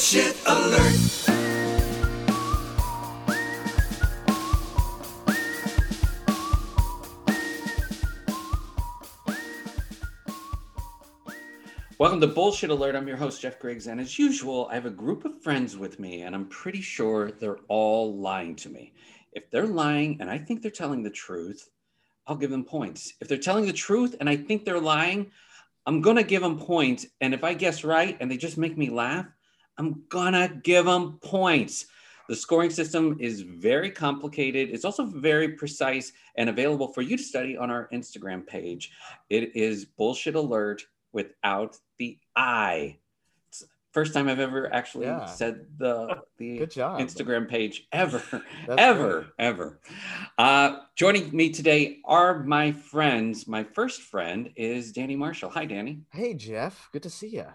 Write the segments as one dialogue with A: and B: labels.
A: Bullshit alert. Welcome to Bullshit Alert. I'm your host, Jeff Griggs. And as usual, I have a group of friends with me, and I'm pretty sure they're all lying to me. If they're lying and I think they're telling the truth, I'll give them points. If they're telling the truth and I think they're lying, I'm going to give them points. And if I guess right and they just make me laugh, I'm to give them points. The scoring system is very complicated. It's also very precise and available for you to study on our Instagram page. It is Bullshit Alert without the I. It's the first time I've ever actually
B: Yeah.
A: said the the
B: Good job.
A: Instagram page ever, ever,
B: great.
A: ever. Uh, joining me today are my friends. My first friend is Danny Marshall. Hi, Danny.
B: Hey, Jeff. Good to see you.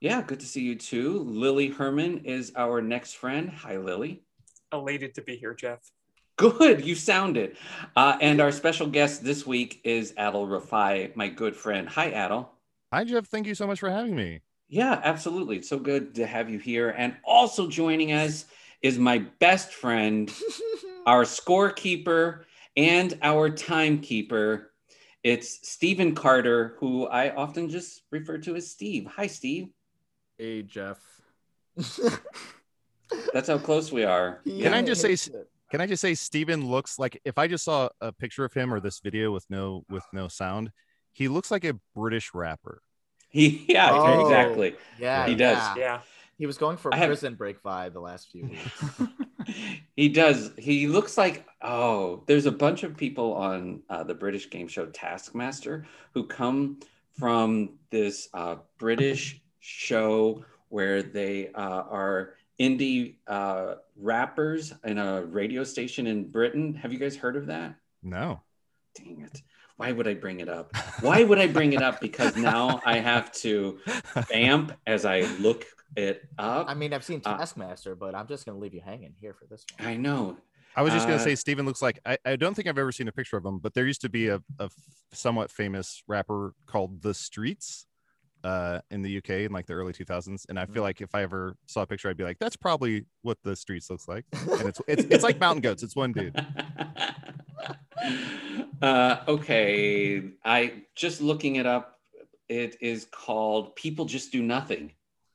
A: Yeah, good to see you too. Lily Herman is our next friend. Hi, Lily.
C: elated to be here, Jeff.
A: Good, you sound it. Uh, and our special guest this week is Adal Rifai, my good friend. Hi, Adal.
D: Hi, Jeff. Thank you so much for having me.
A: Yeah, absolutely. It's so good to have you here. And also joining us is my best friend, our scorekeeper and our timekeeper. It's Stephen Carter, who I often just refer to as Steve. Hi, Steve.
E: Hey Jeff.
A: That's how close we are.
D: Can I just say- Can I just say Steven looks like if I just saw a picture of him or this video with no with no sound, he looks like a British rapper.
A: He, yeah,
B: Oh.
A: exactly.
B: Yeah,
A: He does.
B: yeah.
C: Yeah.
B: He was going for
A: I have-
B: prison break vibe the last few weeks.
A: he does. He looks like oh, there's a bunch of people on uh, the British game show Taskmaster who come from this uh, British show where they uh, are indie uh, rappers in a radio station in Britain. Have you guys heard of that?
D: No.
A: Dang it. Why would I bring it up? Why would I bring it up? Because now I have to vamp as I look it up.
B: I mean, I've seen
A: Uh,
B: Taskmaster, but I'm just gonna leave you hanging here for this one.
A: I know.
D: I was just
A: Uh,
D: gonna say Steven looks like I, I don't think I've ever seen a picture of him, but there used to be a somewhat famous rapper called The Streets uh in the UK in like the early 2000s. And I
A: Mm-hmm.
D: feel like if I ever saw a picture, I'd be like, that's probably what the streets looks like. And it's it's it's like mountain goats, it's one dude.
A: uh, okay, I just looking it up. It is called "People Just Do Nothing."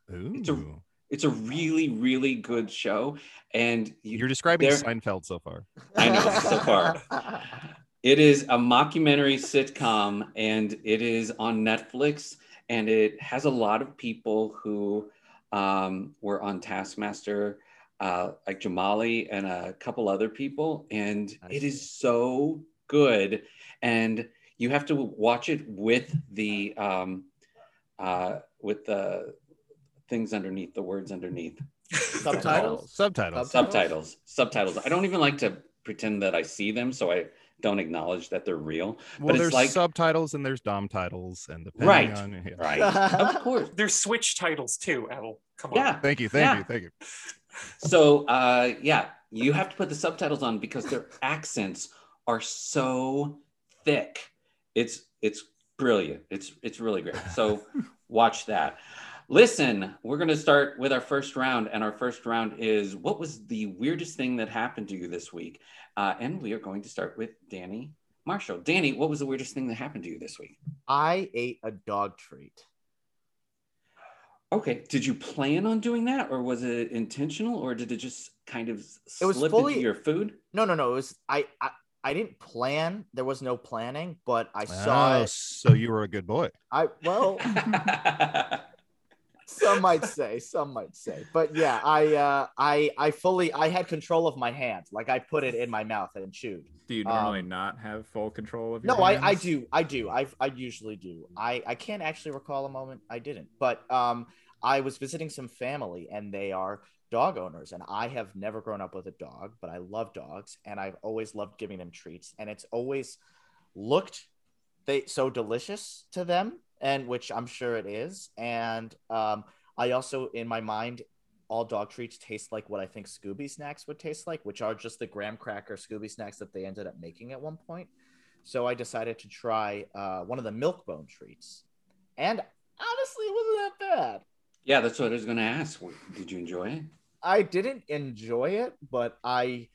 A: It's a-
D: Ooh.
A: It's a really, really good show, and you,
D: You're describing Seinfeld so far.
A: I know, so far. It is a mockumentary sitcom, and it is on Netflix, and it has a lot of people who um, were on Taskmaster, uh, like Jamali and a couple other people, and
B: I
A: it
B: see.
A: is so good. And you have to watch it with the um, uh, with the things underneath, the words underneath
B: Subtitles.
D: Subtitles.
B: Subtitles?
A: subtitles subtitles i don't even like to pretend that i see them so i don't acknowledge that they're real
D: Well,
A: it's
D: there's
A: like-
D: subtitles and there's dom titles and depending
A: Right.
D: on yeah.
A: right of course
C: There's switch titles too, Adal. Come on.
A: yeah
D: Thank you, thank
A: Yeah.
D: you, thank you.
A: so uh yeah you have to put the subtitles on because their accents are so thick it's it's brilliant it's it's really great so watch that listen we're going to start with our first round and our first round is what was the weirdest thing that happened to you this week uh, and we are going to start with danny marshall danny what was the weirdest thing that happened to you this week
B: I ate a dog treat.
A: okay did you plan on doing that or was it intentional or did it just kind of
B: It was
A: slip
B: fully-
A: into your food
B: No, no, no. It was I. I I didn't plan. There was no planning, but I saw
D: Oh,
B: it.
D: so you were a good boy.
B: I well, some might say, some might say, but yeah, I uh, I I fully I had control of my hand. Like I put it in my mouth and chewed.
E: Do you normally
B: Um,
E: not have full control of your
B: No, I, I do. I do. I I usually do. I I can't actually recall a moment I didn't. But um I was visiting some family and they are dog owners and I have never grown up with a dog, but I love dogs and I've always loved giving them treats and it's always looked they so delicious to them and which I'm sure it is. And um I also in my mind all dog treats taste like what I think Scooby snacks would taste like, which are just the graham cracker Scooby snacks that they ended up making at one point. So I decided to try uh, one of the milk bone treats, and honestly, it wasn't that bad.
A: yeah that's what i was going to ask. Did you enjoy it?
B: I didn't enjoy it, but I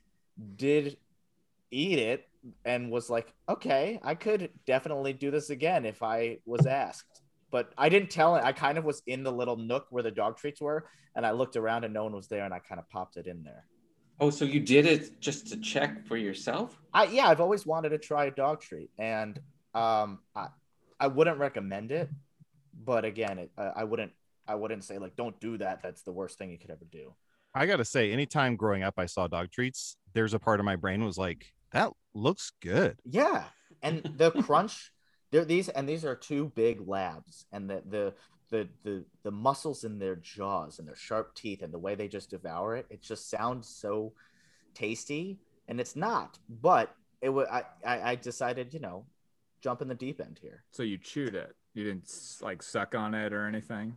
B: did eat it and was like, okay, I could definitely do this again if I was asked. but I didn't tell it. I kind of was in the little nook where the dog treats were, and I looked around and no one was there, and I kind of popped it in there.
A: Oh, so you did it just to check for yourself?
B: I yeah, I've always wanted to try a dog treat, and um, I I wouldn't recommend it, but again, it, uh, I wouldn't I wouldn't say like don't do that. That's the worst thing you could ever do.
D: I gotta say, anytime growing up I saw dog treats, there's a part of my brain was like, that looks good.
B: Yeah, and the crunch, there these and these are two big labs, and the the the the the muscles in their jaws and their sharp teeth and the way they just devour it, it just sounds so tasty, and it's not. But it was I I I decided you know jump in the deep end here.
E: So you chewed it. You didn't like suck on it or anything.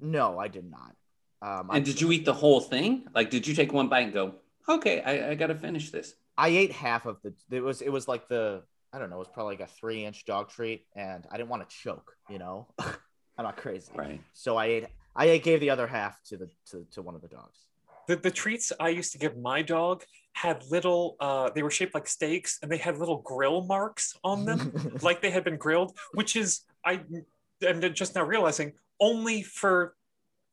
B: No, I did not. Um, I,
A: And did you eat the whole thing? Like, did you take one bite and go, okay, I, I got to finish this?
B: I ate half of the. It was it was like the I don't know. It was probably like a three inch dog treat, and I didn't want to choke. You know, I'm not crazy.
A: Right.
B: So I ate. I gave the other half to the to, to one of the dogs.
C: The, the treats I used to give my dog had little, uh, they were shaped like steaks and they had little grill marks on them, like they had been grilled, which is, I am just now realizing, only for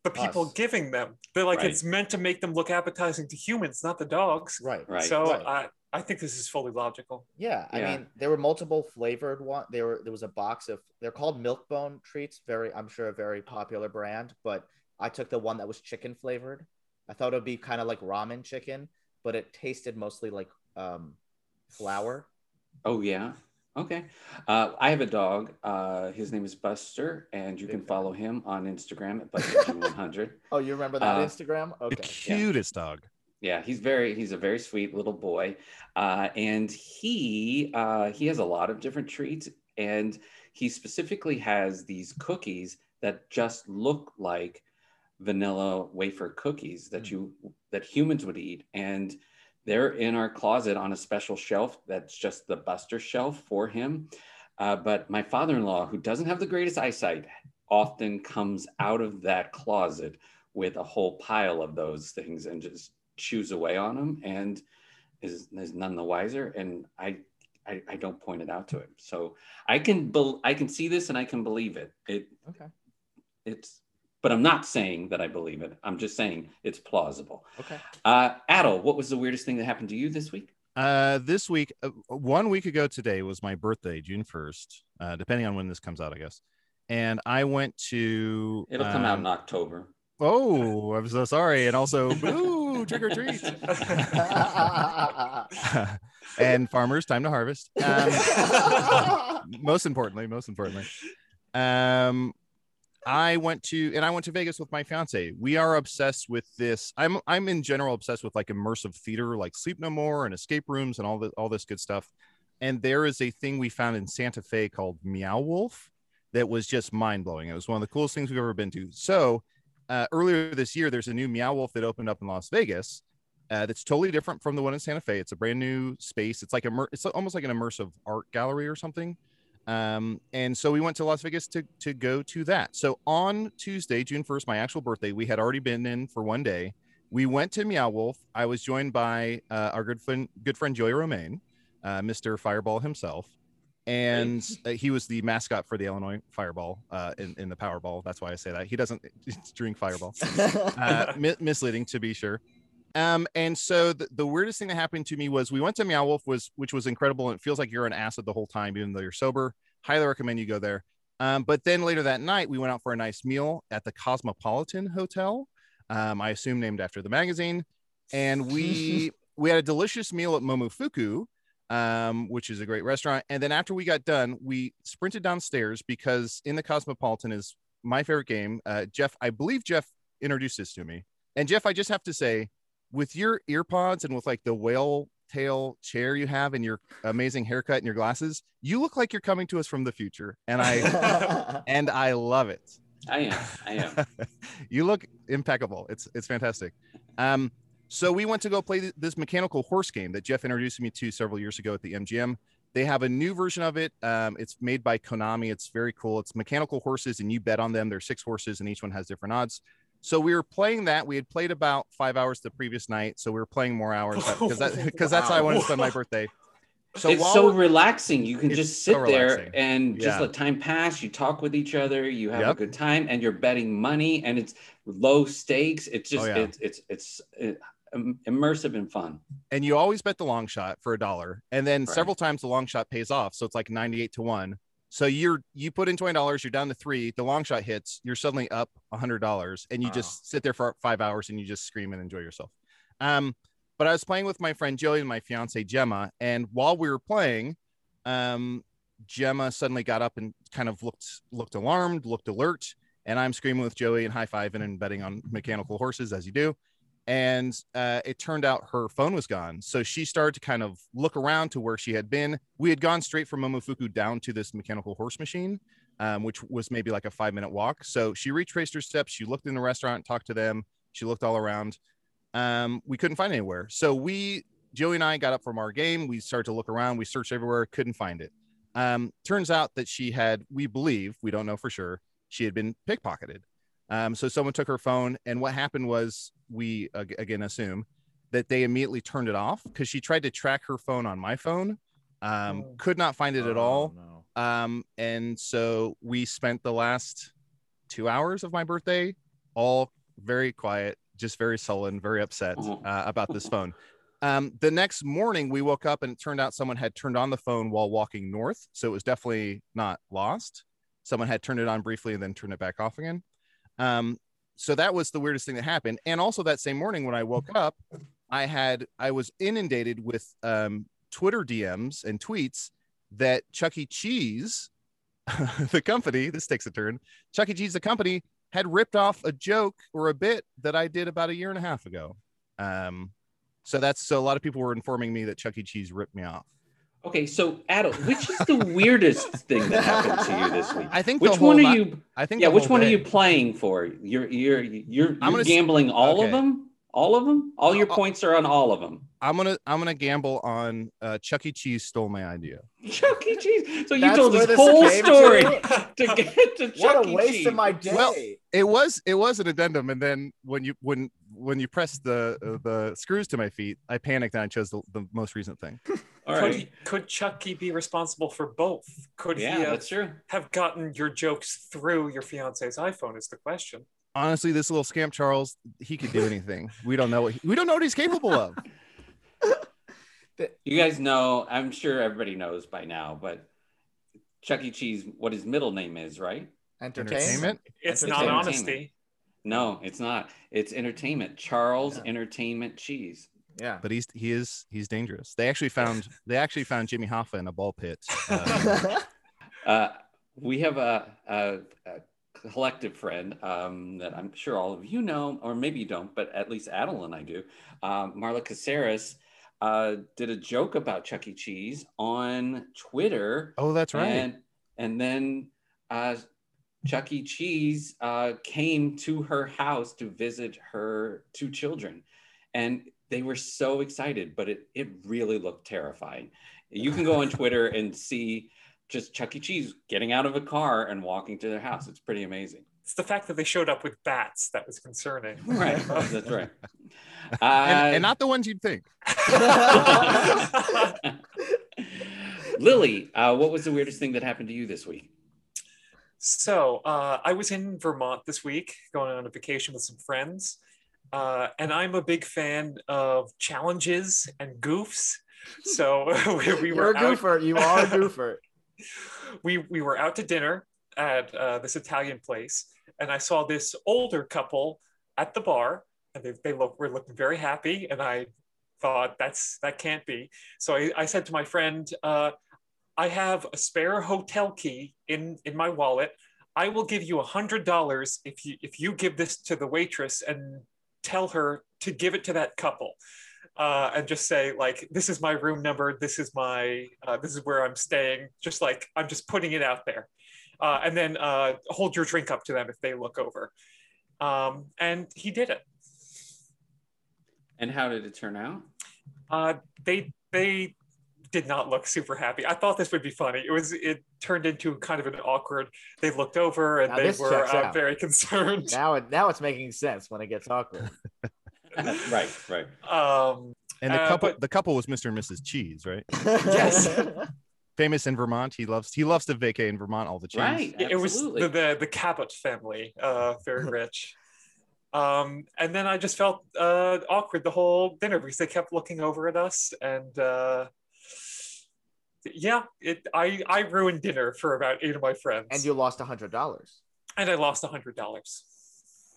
C: the people
B: Us.
C: giving them. They're like,
A: Right.
C: it's meant to make them look appetizing to humans, not the dogs.
B: right.
A: Right.
C: So
B: Right.
C: I, I think this is fully logical.
B: Yeah, I
A: Yeah.
B: mean, there were multiple flavored one. There were there was a box of they're called Milkbone treats. Very, I'm sure a very popular brand. But I took the one that was chicken flavored. I thought it would be kind of like ramen chicken, but it tasted mostly like um, flour.
A: Oh, yeah. Okay. Uh, I have a dog. Uh, his name is Buster, and you
B: Big
A: can
B: fan.
A: follow him on Instagram at Buster100.
B: Oh, you remember that
A: Uh,
B: Instagram?
D: The
B: Okay.
D: cutest dog.
A: Yeah, he's very he's a very sweet little boy, uh, and he uh, he has a lot of different treats, and he specifically has these cookies that just look like vanilla wafer cookies that
B: Mm.
A: you that humans would eat, and they're in our closet on a special shelf that's just the Buster shelf for him. Uh, but my father-in-law, who doesn't have the greatest eyesight, often comes out of that closet with a whole pile of those things and just chews away on them and is, is none the wiser. And I, I, I don't point it out to him. So I can, bel I can see this and I can believe it. It,
B: Okay.
A: it's, but I'm not saying that I believe it. I'm just saying it's plausible.
B: Okay.
A: Uh, Adal, what was the weirdest thing that happened to you this week?
D: Uh, this week, uh, one week ago today was my birthday, June 1st, uh, depending on when this comes out, I guess. And I went to.
A: It'll come out
D: um,
A: in October.
D: Oh, I'm so sorry. And also, boo, trick or treat. and farmers, time to harvest. Um, most importantly, most importantly, um, I went to and I went to Vegas with my fiance. We are obsessed with this. I'm I'm in general obsessed with like immersive theater, like Sleep No More and escape rooms and all the all this good stuff. And there is a thing we found in Santa Fe called Meow Wolf that was just mind blowing. It was one of the coolest things we've ever been to. So uh, earlier this year, there's a new Meow Wolf that opened up in Las Vegas. Uh, that's totally different from the one in Santa Fe. It's a brand new space. It's like a it's almost like an immersive art gallery or something. Um, and so we went to Las Vegas to to go to that. So on Tuesday, June 1st, my actual birthday, we had already been in for one day. We went to Meow Wolf. I was joined by uh, our good friend, good friend Joey Romaine, uh, Mr. Fireball himself, and uh, he was the mascot for the Illinois Fireball uh, in in the Powerball. That's why I say that he doesn't drink Fireball uh, mi- misleading to be sure. Um, and so the, the weirdest thing that happened to me was we went to Meow Wolf was which was incredible and it feels like you're an acid the whole time even though you're sober. Highly recommend you go there. Um, but then later that night we went out for a nice meal at the Cosmopolitan Hotel. Um, I assume named after the magazine, and we we had a delicious meal at Momofuku, um, which is a great restaurant. And then after we got done, we sprinted downstairs because in the Cosmopolitan is my favorite game. Uh, Jeff, I believe Jeff introduced this to me. And Jeff, I just have to say, with your ear pods and with like the whale tail chair you have and your amazing haircut and your glasses, you look like you're coming to us from the future. And I and I love it.
A: I am. I am.
D: you look impeccable. It's it's fantastic. Um, so we went to go play th- this mechanical horse game that Jeff introduced me to several years ago at the MGM. They have a new version of it. Um, it's made by Konami. It's very cool. It's mechanical horses, and you bet on them. There's six horses, and each one has different odds. So we were playing that. We had played about five hours the previous night, so we were playing more hours because that, because that's how I wanted to spend my birthday. So
A: it's so relaxing. You can just sit
D: so
A: there
D: relaxing.
A: and just
D: Yeah.
A: let time pass. You talk with each other. You have a good time, and you're betting money, and it's low stakes. It's just
D: Oh, yeah.
A: it's it's it's im- immersive and fun.
D: and you always bet the long shot for a dollar and then
A: Right.
D: several times the long shot pays off so it's like 98 to 1 so you're you put in $20 you're down to 3 the long shot hits you're suddenly up $100 and you
B: Wow.
D: just sit there for 5 hours and you just scream and enjoy yourself um but I was playing with my friend Joey and my fiance Gemma and while we were playing um Gemma suddenly got up and kind of looked looked alarmed looked alert and I'm screaming with Joey and high-fiving and betting on mechanical horses as you do and uh, it turned out her phone was gone. So she started to kind of look around to where she had been. We had gone straight from Momofuku down to this mechanical horse machine, um, which was maybe like a five minute walk. So she retraced her steps. She looked in the restaurant, talked to them. She looked all around. Um, we couldn't find anywhere. So we, Joey and I, got up from our game. We started to look around. We searched everywhere, couldn't find it. Um, turns out that she had, we believe, we don't know for sure, she had been pickpocketed. Um, so someone took her phone, and what happened was we again assume that they immediately turned it off because she tried to track her phone on my phone, um,
C: Oh.
D: could not find it at
B: Oh,
D: all.
B: no.
D: Um, and so we spent the last two hours of my birthday all very quiet, just very sullen, very upset
A: Oh.
D: uh, about this phone. Um, the next morning, we woke up and it turned out someone had turned on the phone while walking north. So it was definitely not lost. Someone had turned it on briefly and then turned it back off again. Um, so that was the weirdest thing that happened. And also that same morning when I woke up, I had I was inundated with um, Twitter DMs and tweets that Chuck E. Cheese, the company, this takes a turn. Chuck E. Cheese, the company, had ripped off a joke or a bit that I did about a year and a half ago. Um, so that's so a lot of people were informing me that Chuck E. Cheese ripped me off.
A: Okay, so Adam, which is the weirdest thing that happened to you this week?
D: I think the
A: Which
D: whole
A: one are you?
D: I think
A: Yeah, which
D: whole
A: one are you playing for? You're you're you're,
D: I'm
A: you're
D: gonna s-
A: gambling all of them. All of them. All your
D: Uh, uh,
A: points are on all of them.
D: I'm gonna I'm gonna gamble on uh, Chuck E. Cheese stole my idea.
A: Chuck E. Cheese. So you
B: That's
A: told
B: where
A: this
B: this
A: whole story
B: to?
A: to get to Chuck
B: What a
A: E.
B: waste
A: Cheese.
B: of my day.
D: Well, It was it was an addendum, and then when you when when you pressed the uh, the screws to my feet, I panicked and I chose the, the most recent thing.
A: All
C: could,
A: right.
C: he- could Chucky be responsible for both? Could
A: Yeah,
C: he have,
A: that's true.
C: have gotten your jokes through your fiance's iPhone? Is the question.
D: Honestly, this little scamp Charles, he could do anything. We don't know what he, we don't know what he's capable of.
A: You guys know. I'm sure everybody knows by now, but Chuck E. Cheese, what his middle name is, right?
B: Entertainment.
D: Entertainment.
C: It's
B: It's
C: not honesty.
A: No, it's not. It's entertainment. Charles
B: Yeah.
A: Entertainment Cheese.
B: Yeah.
D: But he's he is he's dangerous. They actually found they actually found Jimmy Hoffa in a ball pit. Uh,
A: Uh, we have a, a, a collective friend um, that I'm sure all of you know, or maybe you don't, but at least Adal and I do. Um, Marla Caceres uh, did a joke about Chuck E. Cheese on Twitter.
D: oh, that's right.
A: And, and then uh, Chuck E. Cheese uh, came to her house to visit her two children. And they were so excited, but it, it really looked terrifying. You can go on Twitter and see just Chuck E. Cheese getting out of a car and walking to their house. It's pretty amazing.
C: It's the fact that they showed up with bats that was concerning.
A: Right. That's right. Uh,
D: and, and not the ones you'd think.
A: Lily, uh, what was the weirdest thing that happened to you this week?
C: So uh, I was in Vermont this week, going on a vacation with some friends, uh, and I'm a big fan of challenges and goofs. So we, we
B: You're
C: were
B: a
C: out.
B: You are a goofer.
C: we we were out to dinner at uh, this Italian place, and I saw this older couple at the bar, and they, they look were looking very happy, and I thought that's that can't be. So I, I said to my friend, uh, I have a spare hotel key in in my wallet. I will give you a hundred dollars if you if you give this to the waitress and tell her to give it to that couple. Uh, and just say like this is my room number this is my uh, this is where i'm staying just like i'm just putting it out there uh, and then uh, hold your drink up to them if they look over um, and he did it
A: And how did it turn out?
C: uh, they they did not look super happy i thought this would be funny it was it turned into kind of an awkward they looked over and
B: Now
C: they were uh, very concerned
B: Now it now it's making sense when it gets awkward.
A: right, right.
C: um,
D: And the
C: Uh,
D: couple,
C: but-
D: the couple was Mr. and Mrs. Cheese, right?
C: Yes.
D: Famous in Vermont. He loves he loves to vacay in Vermont all the cheese.
A: Right.
C: Yeah, it was the, the the Cabot family, uh, very rich. Um, and then I just felt uh, awkward the whole dinner because they kept looking over at us, and uh, yeah, it I I ruined dinner for about eight of my friends,
B: and you lost a hundred dollars.
C: and I lost a hundred dollars.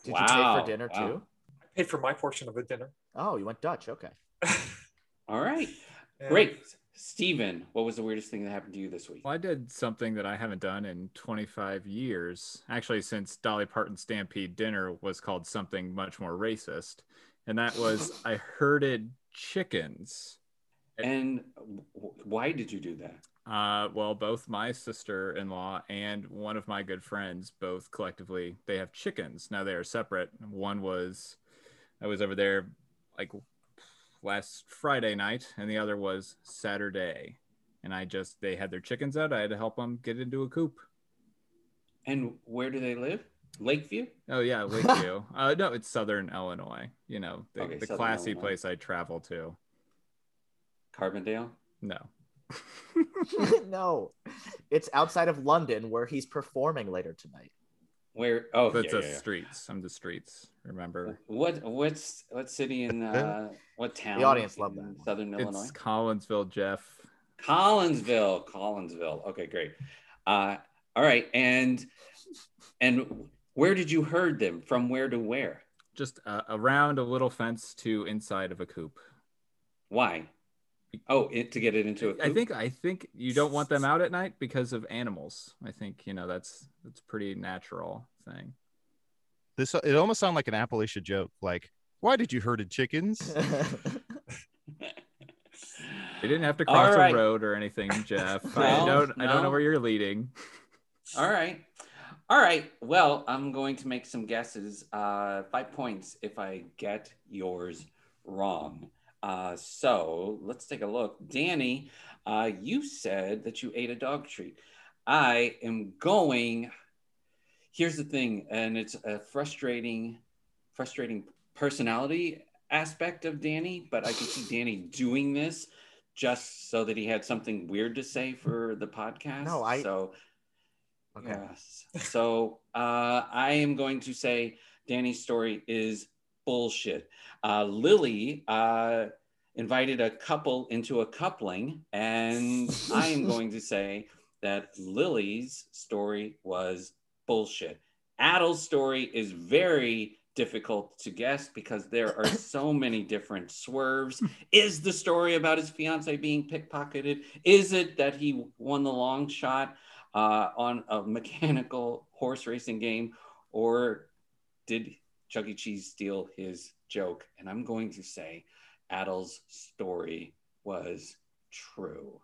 B: Did you pay for dinner
A: wow.
B: too?
C: I paid for my portion of the dinner.
B: Oh, you went Dutch. Okay.
A: All right.
C: And-
A: Great. Steven, what was the weirdest thing that happened to you this week?
E: Well, I did something that I haven't done in 25 years. Actually, since Dolly Parton Stampede dinner was called something much more racist. And that was I herded chickens.
A: And why did you do that?
E: Uh, well, both my sister-in-law and one of my good friends, both collectively, they have chickens. Now they are separate. One was, I was over there like last Friday night, and the other was Saturday. And I just, they had their chickens out. I had to help them get into a coop.
A: And where do they live? Lakeview?
E: Oh yeah, Lakeview. uh, no, it's Southern Illinois. You know, the,
A: Okay,
E: the classy
A: Illinois.
E: place I travel to.
A: Carbondale?
E: No,
B: no, it's outside of London where he's performing later tonight.
A: Where? Oh,
E: that's
A: yeah,
E: the
A: yeah, yeah.
E: streets. I'm the streets. Remember,
A: What? What's what city in uh, what town?
B: The audience loved that.
A: Southern Illinois.
E: it's Collinsville, Jeff.
A: Collinsville, Collinsville. Okay, great. Uh, all right, and and where did you herd them? From where to where?
E: Just uh, around a little fence to inside of a coop.
A: Why? Oh, it, to get it into a
E: I
A: coop?
E: think I think you don't want them out at night because of animals. I think you know that's that's pretty natural thing.
D: This it almost sounded like an Appalachia joke. Like, why did you herded chickens?
E: They didn't have to cross
A: right.
E: a road or anything, Jeff.
A: No,
E: I don't I don't know where you're leading.
A: All right. All right. Well, I'm going to make some guesses. Uh, five points if I get yours wrong. Uh, so let's take a look. Danny, uh, you said that you ate a dog treat. I am going. Here's the thing, and it's a frustrating, frustrating personality aspect of Danny, but I can see Danny doing this just so that he had something weird to say for the podcast.
B: No, I-
A: So
B: okay.
A: Yes. So uh, I am going to say Danny's story is bullshit. Uh, Lily uh, invited a couple into a coupling, and I am going to say that Lily's story was bullshit. Adal's story is very difficult to guess because there are so many different swerves. Is the story about his fiance being pickpocketed? Is it that he won the long shot? uh, on a mechanical horse racing game, or did Chuck E. Cheese steal his joke? And I'm going to say Adel's story was true.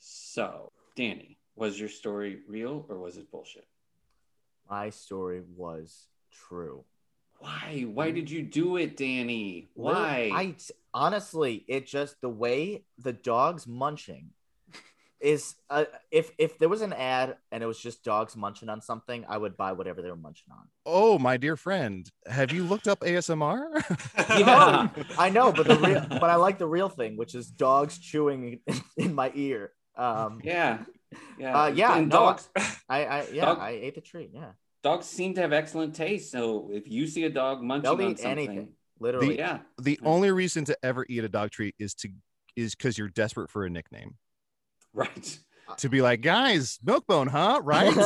A: So, Danny, was your story real or was it bullshit?
B: My story was true.
A: Why? Why did you do it, Danny? Why?
B: I honestly, it just the way the dog's munching is uh, if if there was an ad and it was just dogs munching on something, I would buy whatever they were munching on.
D: oh, my dear friend, have you looked up ASMR?
A: Yeah.
B: I know, but the real, but I like the real thing, which is dogs chewing in, in my ear. Um,
A: yeah. Yeah.
B: Uh, yeah,
A: And
B: no,
A: dogs,
B: I, I yeah,
A: Dog-
B: I ate the treat. Yeah,
A: dogs seem to have excellent taste. So if you see a dog munching
B: they'll
A: on
B: eat
A: something,
B: anything, literally.
A: yeah.
D: the only reason to ever eat a dog treat is to is because you're desperate for a nickname.
A: Right.
D: To be like, guys, milkbone, huh? Right?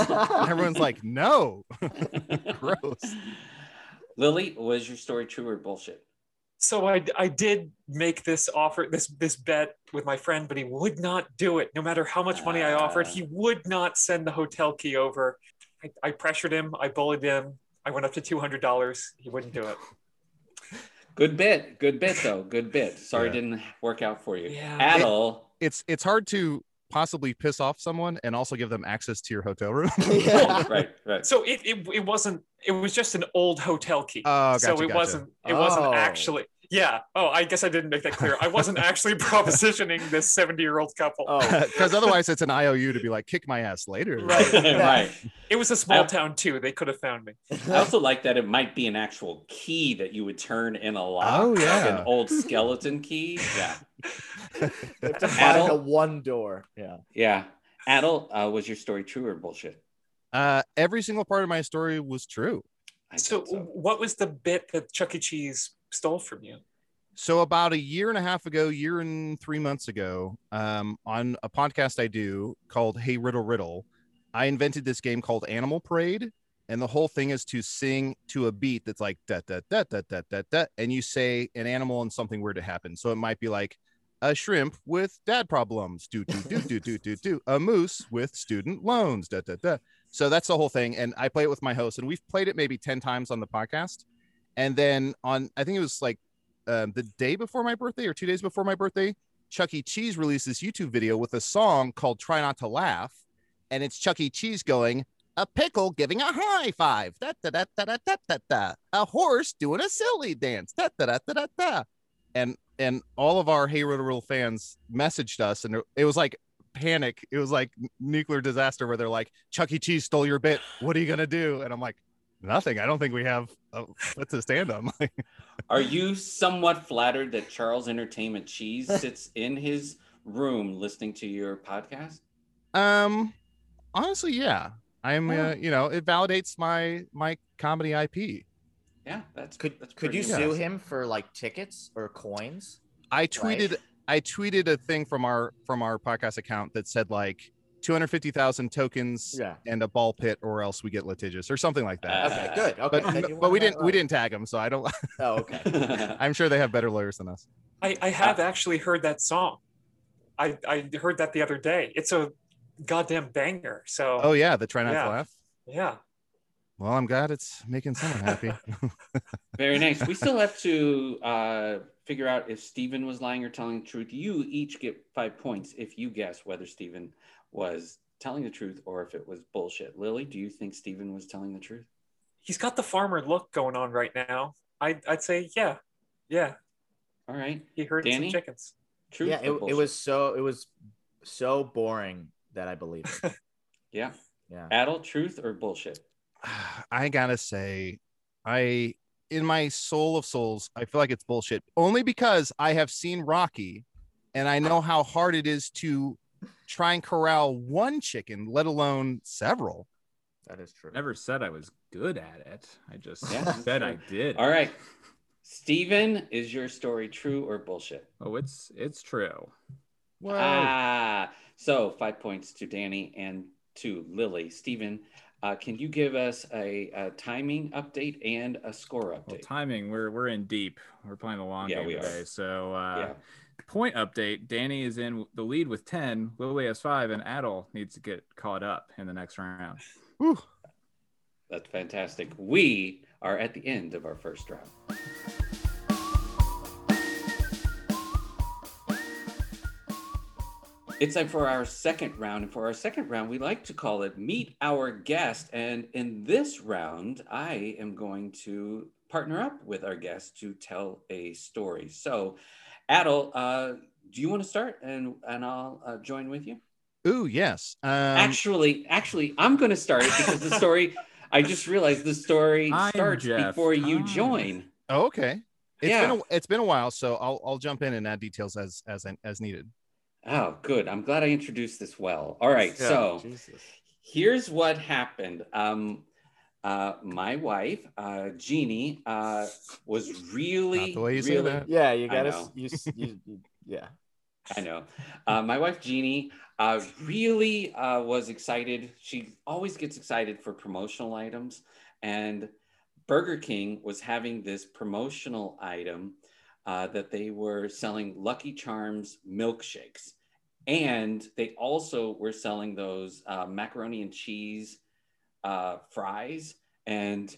D: Everyone's like, no. Gross.
A: Lily, was your story true or bullshit?
C: so I, I did make this offer this this bet with my friend but he would not do it no matter how much money i offered he would not send the hotel key over I, I pressured him i bullied him i went up to $200 he wouldn't do it
A: Good bit. Good bit, though. Good bit. Sorry
D: Yeah.
A: it didn't work out for you.
C: Yeah.
A: Adal.
D: It's it's hard to possibly piss off someone and also give them access to your hotel room.
B: Yeah.
A: right, right.
C: so it, it, it wasn't it was just an old hotel key
D: Oh,
C: so it
D: gotcha.
C: wasn't it wasn't
B: Oh.
C: actually Yeah. Oh, I guess I didn't make that clear. I wasn't actually propositioning this 70 year old couple.
B: Oh,
D: Because otherwise, it's an IOU to be like, kick my ass later.
B: Right.
A: right.
C: It was a small
A: I-
C: town too. They could have found me.
A: I also like that it might be an actual key that you would turn in a lock.
D: Oh,
A: like
D: yeah.
A: an old skeleton key. Yeah.
B: you have to find
A: Adult-
B: the one door. Yeah.
A: Yeah. Adal, uh, was your story true or bullshit?
D: Uh, every single part of my story was true.
A: I
C: So, what was the bit that Chuck E. Cheese stole from you?
D: So about a year and a half ago, year and three months ago, um, on a podcast I do called Hey Riddle Riddle, I invented this game called Animal Parade, and the whole thing is to sing to a beat that's like da da da da da da da, and you say an animal and something weird to happen. So it might be like a shrimp with dad problems, do do do do do do do, a moose with student loans, da da da. So that's the whole thing, and I play it with my host, and we've played it maybe ten times on the podcast, and then on I think it was like um, the day before my birthday or two days before my birthday, Chuck E. Cheese released this YouTube video with a song called Try Not to Laugh. And it's Chuck E. Cheese going, a pickle giving a high five. Da, da, da, da, da, da, da. A horse doing a silly dance. Da, da, da, da, da, da. And and all of our Hey Riddle Riddle fans messaged us, and it was like panic. It was like nuclear disaster where they're like, Chuck E. Cheese stole your bit. What are you gonna do? And I'm like, nothing. I don't think we have a foot to stand on.
A: Are you somewhat flattered that Charles Entertainment Cheese sits in his room listening to your podcast?
D: Um, honestly, yeah. I'm,
A: Yeah.
D: uh, you know, it validates my my comedy IP.
A: Yeah, that's
B: Could
A: that's
B: could
A: pretty
B: you sue him for like tickets or coins?
D: I tweeted I tweeted a thing from our from our podcast account that said like 250,000 tokens
B: Yeah.
D: and a ball pit, or else we get litigious or something like that.
A: Uh,
B: Okay, good. Okay.
D: but but we didn't we didn't tag them, so I don't.
B: Oh, okay.
D: I'm sure they have better lawyers than us.
C: I, I have actually heard that song. I, I heard that the other day. It's a goddamn banger. So,
D: Oh yeah, the try not
C: Yeah.
D: to laugh.
C: yeah.
D: Well, I'm glad it's making someone happy.
A: Very nice. We still have to uh, figure out if Stephen was lying or telling the truth. You each get five points if you guess whether Stephen was telling the truth or if it was bullshit. Lily, do you think Stephen was telling the truth?
C: He's got the farmer look going on right now. I, I'd say, yeah. Yeah.
A: All right.
C: He heard
A: Danny?
C: some chickens.
A: Truth
B: yeah, it, it was so it was so boring that I believe it.
A: Yeah.
B: Yeah.
A: Adal truth or bullshit?
D: I gotta say, I in my soul of souls, I feel like it's bullshit. Only because I have seen Rocky, and I know how hard it is to try and corral one chicken, let alone several.
B: That is true.
E: Never said I was good at it. I just
A: Yeah,
E: said
A: true.
E: I did.
A: All right. Stephen, is your story true or bullshit?
E: Oh, it's it's true.
D: Well,
A: Ah, so five points to Danny and to Lily. Stephen, uh, can you give us a, a timing update and a score
E: Well,
A: update?
E: timing, we're we're in deep. We're playing the long
A: Yeah,
E: game
A: we are.
E: today. So uh
A: yeah.
E: Point update, Danny is in the lead with 10, Lily has 5 and Adal needs to get caught up in the next round.
D: whew.
A: That's fantastic. We are at the end of our first round. It's time for our second round. And for our second round, we like to call it Meet Our Guest. And in this round, I am going to partner up with our guest to tell a story. So, Adal, uh, do you want to start? And, and I'll uh, join with you.
D: Ooh, yes. Um,
A: actually, actually, I'm going to start it because the story. I just realized the story
E: I'm
A: starts
E: Jeff.
A: before you
E: Hi.
A: join.
D: oh, okay. It's
A: Yeah.
D: been a, it's been a while, so I'll I'll jump in and add details as as as needed.
A: Oh, good. I'm glad I introduced this well. All right,
B: Yeah,
A: so
B: Jesus.
A: here's what happened. Um, uh, my wife, uh, Jeannie, uh, was really,
D: Not the way you say
A: really.
D: that.
B: Yeah, you gotta you, you, you yeah.
A: I know. Uh, my wife Jeannie uh, really uh, was excited. She always gets excited for promotional items, and Burger King was having this promotional item uh, that they were selling Lucky Charms milkshakes, and they also were selling those uh, macaroni and cheese uh, fries. And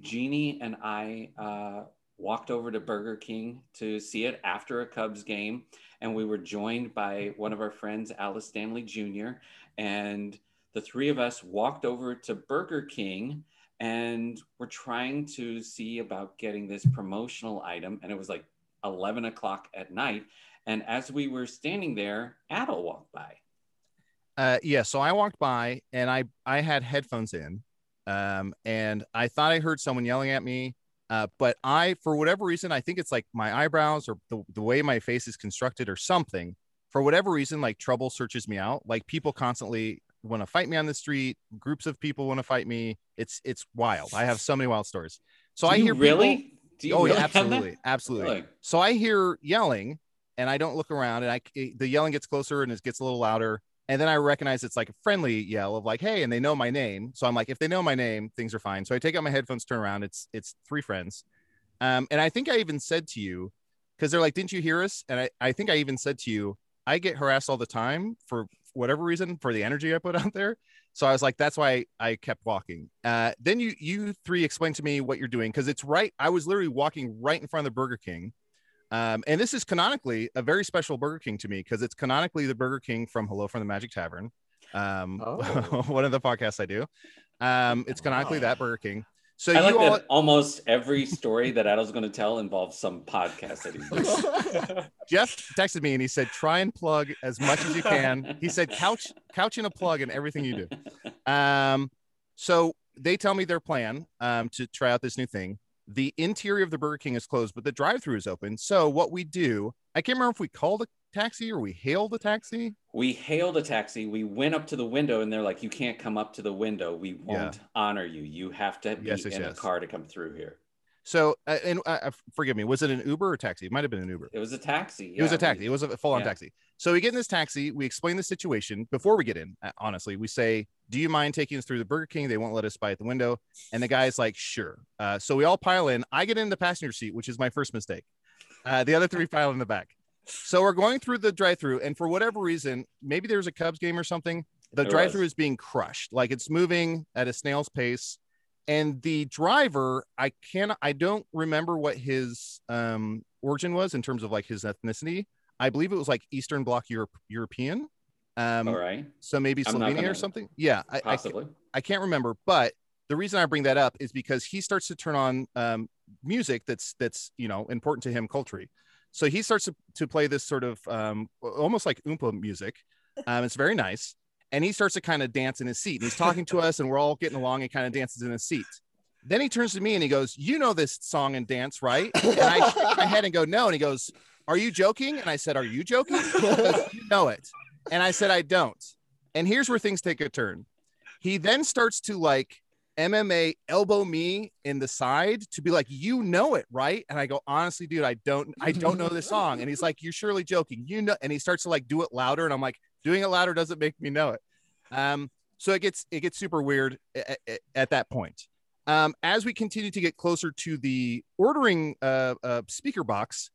A: Jeannie and I uh, walked over to Burger King to see it after a Cubs game and we were joined by one of our friends, Alice Stanley Jr. And the three of us walked over to Burger King and we're trying to see about getting this promotional item. And it was like 11 o'clock at night. And as we were standing there, Adal walked by.
D: Uh, yeah. So I walked by and I I had headphones in, um, and I thought I heard someone yelling at me. Uh, but I, for whatever reason, I think it's like my eyebrows or the, the way my face is constructed or something. For whatever reason, like trouble searches me out. Like people constantly want to fight me on the street. Groups of people want to fight me. It's it's wild. I have so many wild stories. So
A: Do
D: I hear
A: really.
D: people- oh
A: really
D: yeah, absolutely, absolutely.
A: Really?
D: So I hear yelling, and I don't look around, and I the yelling gets closer and it gets a little louder, and then I recognize it's like a friendly yell of like, "Hey!" and they know my name. So I'm like, if they know my name, things are fine. So I take out my headphones, turn around. It's it's three friends, um, and I think I even said to you, because they're like, "Didn't you hear us?" And I I think I even said to you, I get harassed all the time for whatever reason for the energy I put out there. So I was like, that's why I kept walking. Uh, then you you three explained to me what you're doing because it's right. I was literally walking right in front of the Burger King. Um, and this is canonically a very special Burger King to me because it's canonically the Burger King from Hello from the Magic Tavern, um,
B: Oh.
D: one of the podcasts I do. Um, it's canonically
B: Wow.
D: that Burger King. So
A: I like
D: you all,
A: that almost every story that Adal's going to tell involves some podcast that he's doing.
D: Jeff texted me and he said, try and plug as much as you can. He said, couch, couch in a plug in everything you do. Um, so they tell me their plan um, to try out this new thing. The interior of the Burger King is closed, but the drive-through is open. So what we do, I can't remember if we called a taxi or we hailed a taxi.
A: we hailed a taxi. We went up to the window, and they're like, "You can't come up to the window. We won't honor you. You have to be
D: Yes, yes,
A: in
D: yes.
A: a car to come through here."
D: So, uh, and uh, uh, forgive me, was it an Uber or taxi? It might have been an Uber.
A: It was a taxi.
D: It was a taxi. It was a full-on
A: yeah.
D: taxi. So we get in this taxi. We explain the situation before we get in. uh, Honestly, we say, "Do you mind taking us through the Burger King?" They won't let us by at the window, and the guy's like, "Sure." Uh, so we all pile in. I get in the passenger seat, which is my first mistake. Uh, the other three pile in the back. So we're going through the drive-through, and for whatever reason, maybe there's a Cubs game or something. The drive-through is being crushed, like it's moving at a snail's pace. And the driver, I can't, I don't remember what his um, origin was in terms of like his ethnicity. I believe it was like Eastern Bloc Europe, European. Um,
A: All right,
D: So maybe
A: I'm
D: Slovenia or something. Yeah, I, I,
A: possibly.
D: I can't remember, but the reason I bring that up is because he starts to turn on um, music that's that's you know important to him culturally. So he starts to, to play this sort of um, almost like oompa music. Um, it's very nice, and he starts to kind of dance in his seat. And he's talking to us, and we're all getting along, and kind of dances in his seat. Then he turns to me and he goes, "You know this song and dance, right?" And I shake my head and go, "No." And he goes, "Are you joking?" And I said, "Are you joking?" Goes, "You know it." And I said, "I don't." And here's where things take a turn. He then starts to like MMA elbow me in the side to be like, you know it, right? And I go, honestly, dude, I don't, I don't know this song. And he's like, you're surely joking, you know. And he starts to like do it louder, and I'm like, doing it louder doesn't make me know it. Um, so it gets it gets super weird at, at, at that point. Um, as we continue to get closer to the ordering uh, uh, speaker box,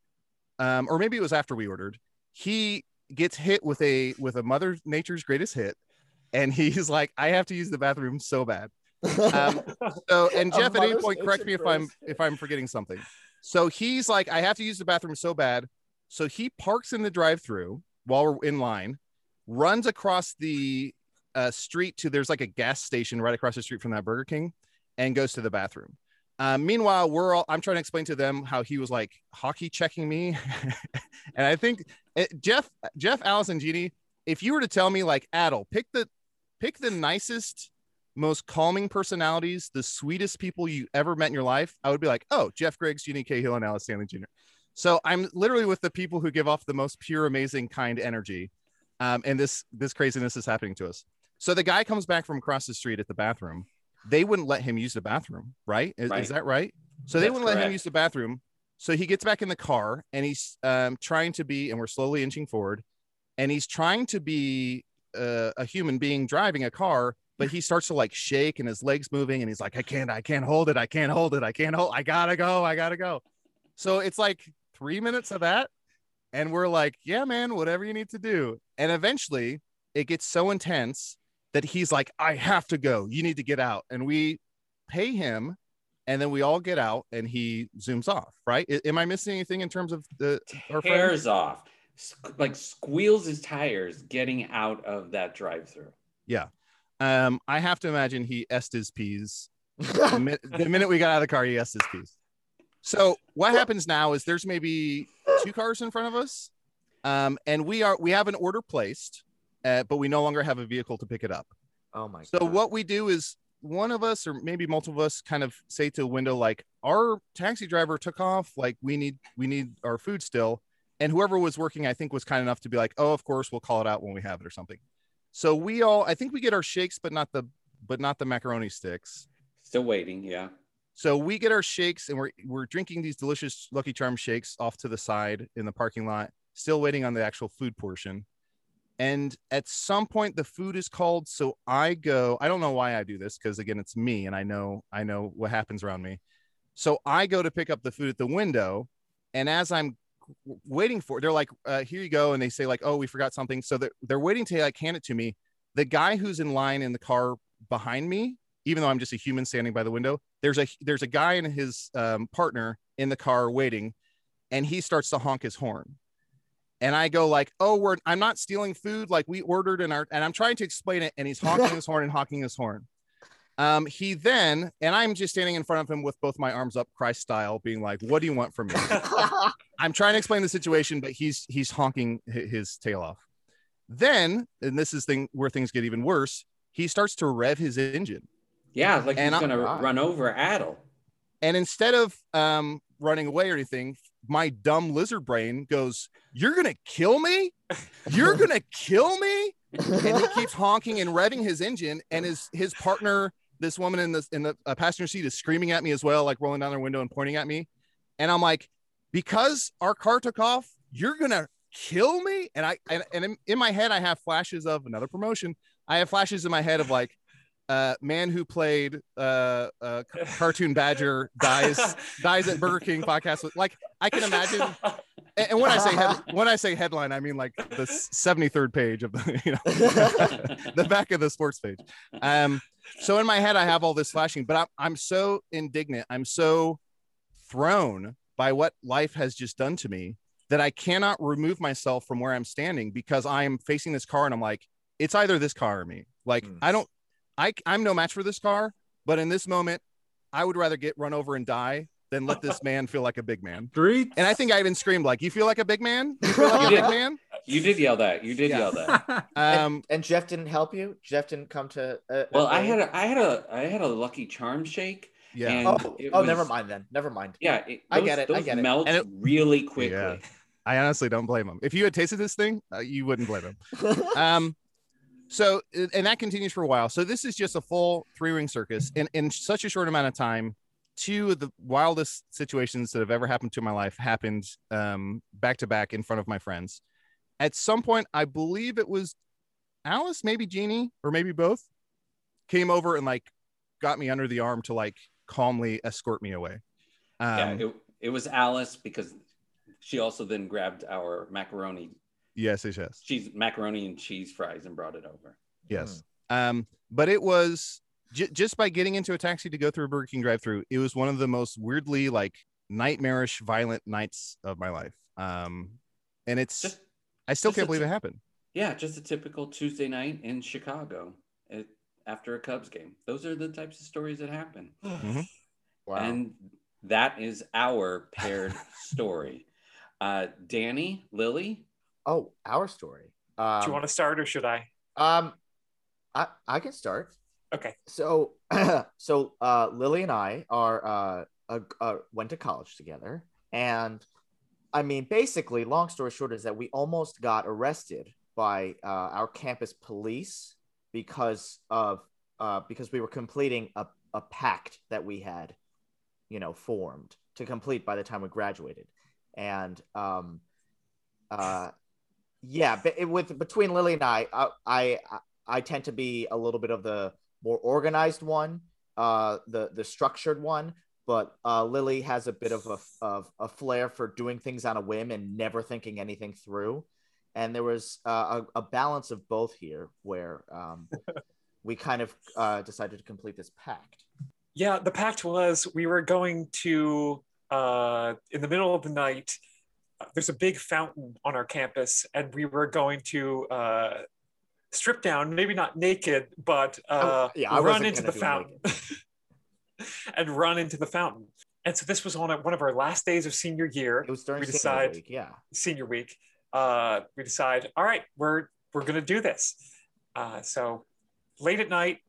D: um, or maybe it was after we ordered, he gets hit with a with a Mother Nature's greatest hit, and he's like, "I have to use the bathroom so bad." Um, so, and Jeff, at any point, correct me if I'm
B: hit.
D: if I'm forgetting something. So he's like, "I have to use the bathroom so bad," so he parks in the drive-through while we're in line, runs across the uh, street to there's like a gas station right across the street from that Burger King, and goes to the bathroom. Uh, meanwhile, we're all I'm trying to explain to them how he was like hockey checking me, and I think uh, Jeff, Jeff, Allison, Jeannie, if you were to tell me like Adal, pick the pick the nicest, most calming personalities, the sweetest people you ever met in your life, I would be like, oh, Jeff Griggs, Jeannie Cahill, and Alice Stanley Jr. So I'm literally with the people who give off the most pure, amazing, kind energy, um, and this this craziness is happening to us. So the guy comes back from across the street at the bathroom. They wouldn't let him use the bathroom, right? Is,
A: Right.
D: is that right? So they wouldn't let him use the bathroom. So he gets back in the car and he's um, trying to be, and we're slowly inching forward, and he's trying to be uh, a human being driving a car, but he starts to like shake and his legs moving, and he's like, I can't, I can't hold it, I can't hold it, I can't hold, I gotta go, I gotta go. So it's like three minutes of that, and we're like, yeah, man, whatever you need to do. And eventually, it gets so intense that he's like, I have to go. You need to get out, and we pay him. And then we all get out, and he zooms off. Right? I- Am I missing anything in terms of the our?
A: Tears off, like squeals his tires getting out of that drive-through. Yeah.
D: Um, I have to imagine he est his peas the, min- the minute we got out of the car. He est his peas. So what happens now is there's maybe two cars in front of us, um, and we are we have an order placed, uh, but we no longer have a vehicle to pick it up.
B: Oh my
D: So
B: god.
D: what we do is one of us or maybe multiple of us kind of say to a window like our taxi driver took off like we need we need our food still and whoever was working I think was kind enough to be like oh of course we'll call it out when we have it or something. So we all I think we get our shakes but not the but not the macaroni sticks.
A: Still waiting. Yeah.
D: So we get our shakes and we're we're drinking these delicious Lucky Charm shakes off to the side in the parking lot, still waiting on the actual food portion. And at some point the food is called, so I go, I don't know why I do this because again it's me and I know I know what happens around me. So I go to pick up the food at the window and as I'm waiting for it, they're like, uh, here you go and they say like, "Oh, we forgot something." So they're, they're waiting to like hand it to me. The guy who's in line in the car behind me even though I'm just a human standing by the window, there's a there's a guy and his um, partner in the car waiting, and he starts to honk his horn, and I go like, "Oh, we're I'm not stealing food, like we ordered in our," and I'm trying to explain it, and he's honking his horn and honking his horn. Um, he then, and I'm just standing in front of him with both my arms up, Christ style, being like, "What do you want from me?" I'm trying to explain the situation, but he's he's honking his tail off. Then, and this is thing where things get even worse. He starts to rev his engine.
A: Yeah. Like
D: And
A: he's gonna
B: Right.
A: run over Adal.
D: And instead of um, running away or anything, my dumb lizard brain goes, You're going to kill me? You're going to kill me? And he keeps honking and revving his engine. And his, his partner, this woman in the, in the uh, passenger seat, is screaming at me as well, like rolling down their window and pointing at me. And I'm like, Because our car took off, you're going to kill me? And I, and, and in, in my head, I have flashes of another promotion. I have flashes in my head of like, uh, man who played uh, uh, cartoon badger dies dies at Burger King podcast. with- Like I can imagine. And, and when I say head, when I say headline, I mean like the seventy third page of the you know the back of the sports page. Um, so in my head, I have all this flashing, but I'm I'm so indignant. I'm so thrown by what life has just done to me that I cannot remove myself from where I'm standing because I'm facing this car and I'm like, it's either this car or me. Like
B: Mm.
D: I don't, I I'm no match for this car. But in this moment, I would rather get run over and die than let this man feel like a big man.
E: Street.
D: And I think I even screamed like, "You feel like a big man? You feel like a big
A: did.
D: man?"
A: You did yell that. You did
D: Yeah.
A: yell that.
D: Um,
B: and Jeff didn't help you. Jeff didn't come to. Uh,
A: Well, I
B: uh,
A: had a, I had a, I had a Lucky Charm shake.
D: yeah.
A: And
B: Oh, oh,
A: was-
B: never mind then. Never mind.
A: Yeah, it,
B: I get it, I
A: Those
B: get it.
A: melt
D: And it-
A: really quickly.
D: Yeah. I honestly don't blame him. If you had tasted this thing, uh, you wouldn't blame him. Um, so and that continues for a while. So this is just a full three ring circus in in such a short amount of time. Two of the wildest situations that have ever happened to my life happened um, back to back in front of my friends. At some point, I believe it was Alice, maybe Jeannie, or maybe both, came over and like got me under the arm to like calmly escort me away. Um,
A: yeah, it, it was Alice because she also then grabbed our macaroni
D: yes, yes, yes.
A: cheese macaroni and cheese fries and brought it over.
D: Yes. Um, but it was j- just by getting into a taxi to go through a Burger King drive-through, it was one of the most weirdly like nightmarish, violent nights of my life. Um, and it's
A: Just
D: I still can't believe
A: t-
D: it happened.
A: yeah, just a typical Tuesday night in Chicago at, after a Cubs game. Those are the types of stories that happen.
B: Wow.
A: And that is our paired story. Uh, Danny, Lily,
B: oh, our story. Um,
C: Do you want to start or should I?
B: Um, I I can start.
C: Okay.
B: So so uh, Lily and I are uh, uh, uh went to college together, and I mean basically, long story short is that we almost got arrested by uh, our campus police because of uh because we were completing a a pact that we had, you know, formed to complete by the time we graduated, and um, uh, yeah, but it, with between Lily and I, I, I, I tend to be a little bit of the more organized one, uh, the the structured one. But uh, Lily has a bit of a of a flair for doing things on a whim and never thinking anything through. And there was uh, a, a balance of both here, where um, we kind of uh, decided to complete this pact.
C: Yeah, the pact was we were going to, uh, in the middle of the night, uh, there's a big fountain on our campus, and we were going to uh, strip down, maybe not naked, but uh,
B: Oh, yeah,
C: run into the fountain. and run into the fountain. and so this was on one of our last days of senior year.
B: It was during
C: We
B: senior
C: decide-
B: week, yeah.
C: senior week, uh, we decide, all right, we're we're gonna do this. Uh, so late at night,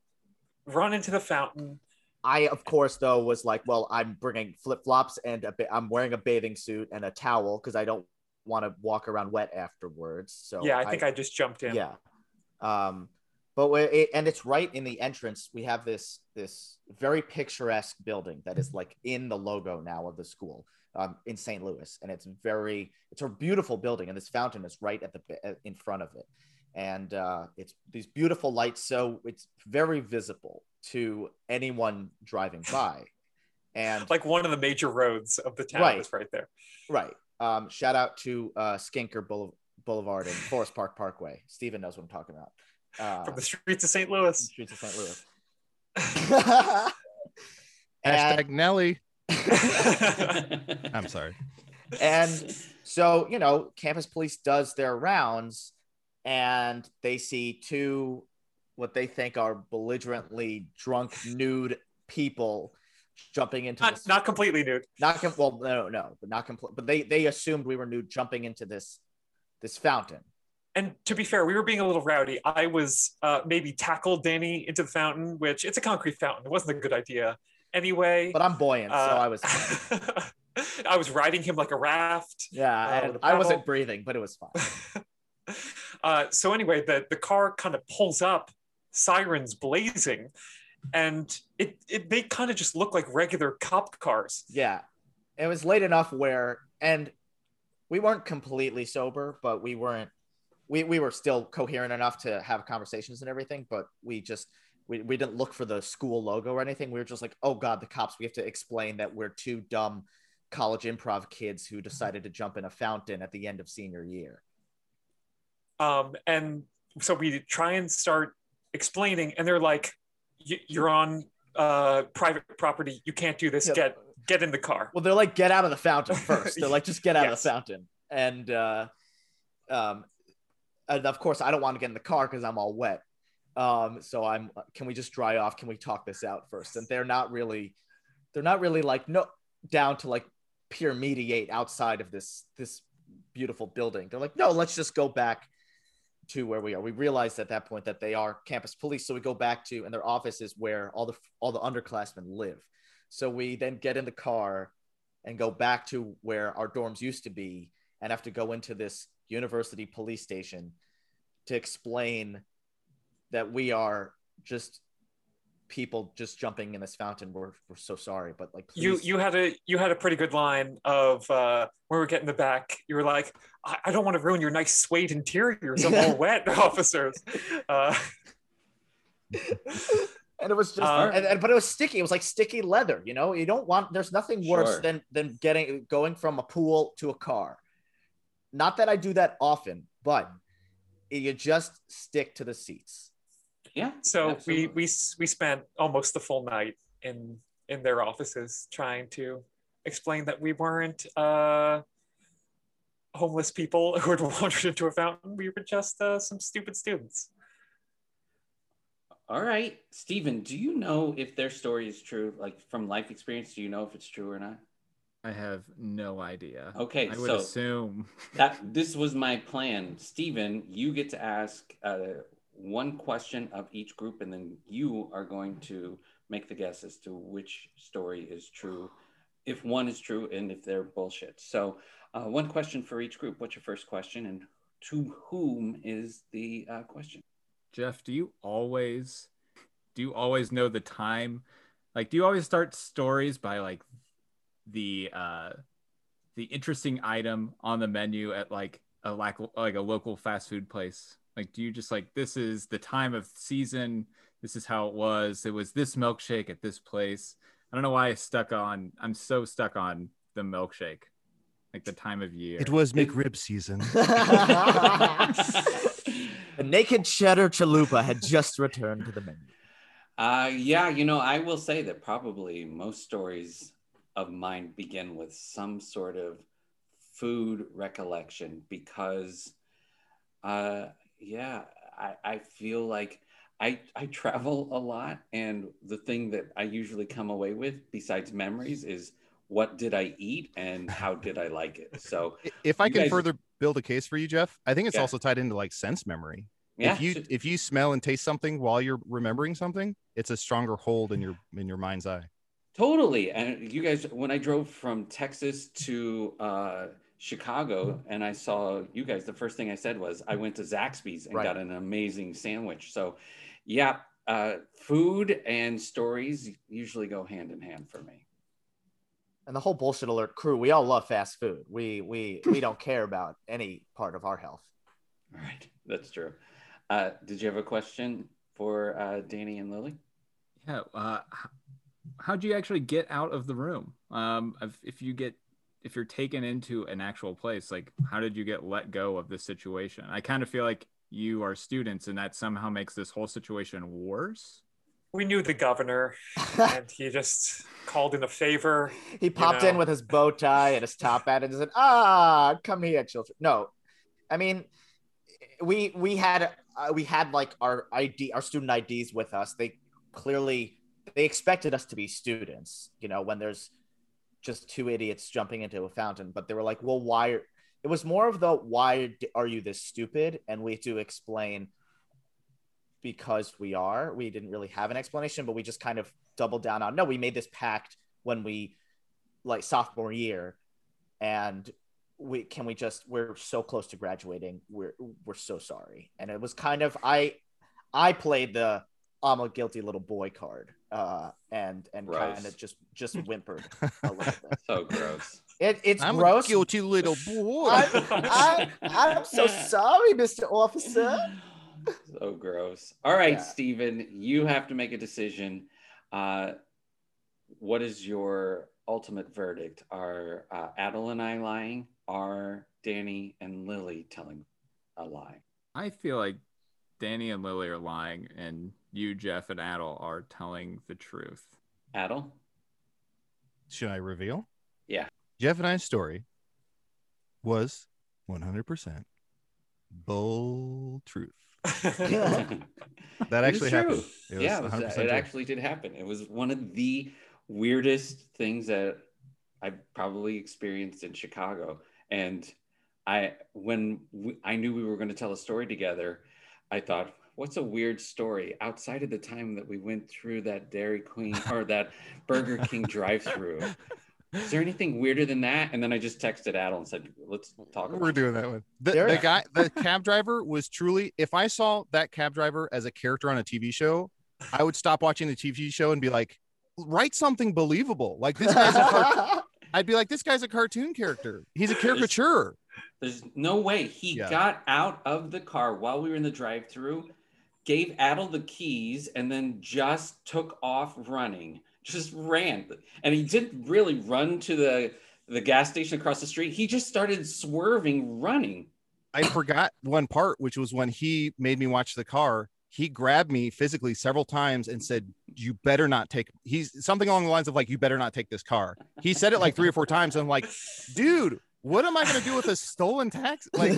C: run into the fountain.
B: I, of course, though, was like, well, I'm bringing flip flops and a ba- I'm wearing a bathing suit and a towel because I don't want to walk around wet afterwards. So
C: yeah, I think I, just jumped in.
B: yeah. Um, but it, and it's right in the entrance. We have this this very picturesque building that is like in the logo now of the school um, in St. Louis, and it's very it's a beautiful building, and this fountain is right at the in front of it, and uh, it's these beautiful lights, so it's very visible to anyone driving by, and
C: Like one of the major roads of the town
B: Right.
C: is right there.
B: Right. Um, shout out to uh, Skinker Boule- Boulevard and Forest Park Parkway. Steven knows what I'm talking about. Uh,
C: From the streets of St. Louis.
B: streets of St. Louis.
D: Hashtag Nelly. I'm sorry.
B: and so, you know, campus police does their rounds and they see two what they think are belligerently drunk, nude people jumping into
C: not,
B: this.
C: not completely nude.
B: not com- well, no, no, but not complete. But they they assumed we were nude, jumping into this this fountain.
C: And to be fair, we were being a little rowdy. I was uh, maybe tackled Danny into the fountain, which it's a concrete fountain. It wasn't a good idea anyway.
B: But I'm buoyant, so
C: Uh,
B: I was
C: I was riding him like a raft.
B: yeah,
C: uh,
B: I wasn't breathing, but it was fine.
C: uh, so anyway, the, the car kind of pulls up, sirens blazing, and it, it they kind of just look like regular cop cars.
B: Yeah, it was late enough where, and we weren't completely sober, but we weren't. We, we were still coherent enough to have conversations and everything, but we just we, we didn't look for the school logo or anything. We were just like, oh god, the cops. We have to explain that we're two dumb college improv kids who decided to jump in a fountain at the end of senior year.
C: Um, and so we try and start explaining, and they're like, "You're on uh, private property. You can't do this.
B: Yeah.
C: Get get in the car."
B: Well, they're like, get out of the fountain first. They're like, just get out
C: Yes.
B: of the fountain. And uh, um, and of course, I don't want to get in the car because I'm all wet. Um, so I'm. Can we just dry off? Can we talk this out first? And they're not really, they're not really like no down to like peer mediate outside of this this beautiful building. They're like, no, let's just go back to where we are. We realized at that point that they are campus police, so we go back to and their office is where all the all the underclassmen live. So we then get in the car and go back to where our dorms used to be and have to go into this university police station to explain that we are just people just jumping in this fountain. We're, we're so sorry, but like
C: You
B: please-
C: you had a you had a pretty good line of uh, when we were getting the back. You were like, "I, I don't want to ruin your nice suede interiors. I'm all wet, officers." Uh,
B: and it was just
C: Uh,
B: and, and- but it was sticky it was like sticky leather you know you don't want there's nothing worse
A: Sure.
B: than than getting going from a pool to a car not that i do that often but you just stick to the seats
A: Yeah.
C: so
A: absolutely.
C: we we we spent almost the full night in in their offices trying to explain that we weren't uh, homeless people who had wandered into a fountain. We were just uh, some stupid students.
A: All right, Stephen, do you know if their story is true? Like from life experience, do you know if it's true or not?
E: I have no idea.
A: Okay,
E: I would
A: so
E: assume.
A: that this was my plan. Stephen, you get to ask uh, one question of each group, and then you are going to make the guess as to which story is true, if one is true, and if they're bullshit. So, uh, one question for each group. What's your first question, and to whom is the uh, question?
E: Jeff, do you always do you always know the time? Like do you always start stories by like the uh the interesting item on the menu at like a lac- like a local fast food place? Like do you just like this is the time of season, this is how it was. It was this milkshake at this place. I don't know why I stuck on I'm so stuck on the milkshake. Like the time of year.
D: It was McRib season.
B: the naked cheddar chalupa had just returned to the menu
A: Uh, yeah, you know, I will say that probably most stories of mine begin with some sort of food recollection because, uh, yeah, I, I feel like I, I travel a lot. And the thing that I usually come away with, besides memories, is what did I eat and how did I like it. So
D: If I can
A: guys-
D: further build a case for you, Jeff, I think it's
A: Yeah.
D: also tied into like sense memory.
A: yeah,
D: if you if you smell and taste something while you're remembering something, it's a stronger hold in your in your mind's eye.
A: Totally. And you guys, when I drove from Texas to uh, Chicago and I saw you guys, the first thing I said was I went to Zaxby's and
B: Right.
A: got an amazing sandwich. So, yeah, uh, food and stories usually go hand in hand for me.
B: And the whole bullshit alert crew, we all love fast food. We we we don't care about any part of our health.
A: All right. That's true. Uh, did you have a question for uh, Danny and Lily?
E: Yeah. Uh, h- how'd you actually get out of the room? Um, if, if you get if you're taken into an actual place, like how did you get let go of this situation? I kind of feel like you are students, and that somehow makes this whole situation worse.
C: We knew the governor, and he just called in a favor.
B: he popped in
C: know.
B: with his bow tie and his top hat and said, "Ah, come here, children." No, I mean, we we had uh, we had like our ID, our student IDs with us. They clearly they expected us to be students. You know, when there's just two idiots jumping into a fountain, but they were like, "Well, why?" Are... It was more of the "Why are you this stupid?" and we had to explain because we are. We didn't really have an explanation, but we just kind of doubled down on no, we made this pact when we like sophomore year and we can we just we're so close to graduating. We're we're so sorry. And it was kind of I I played the I'm a guilty little boy card. Uh and and kind of just just whimpered a little bit.
A: So gross.
B: It, it's
D: I'm
B: gross.
D: a guilty little boy.
B: I, I, I'm so sorry, Mr. Officer.
A: so gross. All right,
B: Yeah.
A: Steven, you have to make a decision. Uh, what is your ultimate verdict? Are uh, Adal and I lying? Are Danny and Lily telling a lie?
E: I feel like Danny and Lily are lying, and you, Jeff, and Adal are telling the truth.
A: Adal?
D: Should I reveal?
A: Yeah.
D: Jeff and I's story was 100% bull truth. That actually
A: true.
D: happened. It was
A: yeah, it, was-
D: 100%
A: it actually did happen. It was one of the weirdest things that I probably experienced in Chicago. And I, when we, I knew we were going to tell a story together, I thought, what's a weird story outside of the time that we went through that Dairy Queen or that Burger King drive-through? Is there anything weirder than that? And then I just texted Adal and said, let's talk about
D: We're doing that one. The, the guy, the cab driver was truly, if I saw that cab driver as a character on a TV show, I would stop watching the TV show and be like, write something believable. Like this guy's a car- I'd be like, this guy's a cartoon character. He's a caricature.
A: There's no way he
D: Yeah.
A: got out of the car while we were in the drive-through, gave Adal the keys, and then just took off running. Just ran, and he didn't really run to the the gas station across the street. He just started swerving, running.
D: I forgot one part, which was when he made me watch the car. He grabbed me physically several times and said, "You better not take." He's something along the lines of like, "You better not take this car." He said it like three or four times. I'm like, "Dude, what am I gonna do with a stolen tax? Like,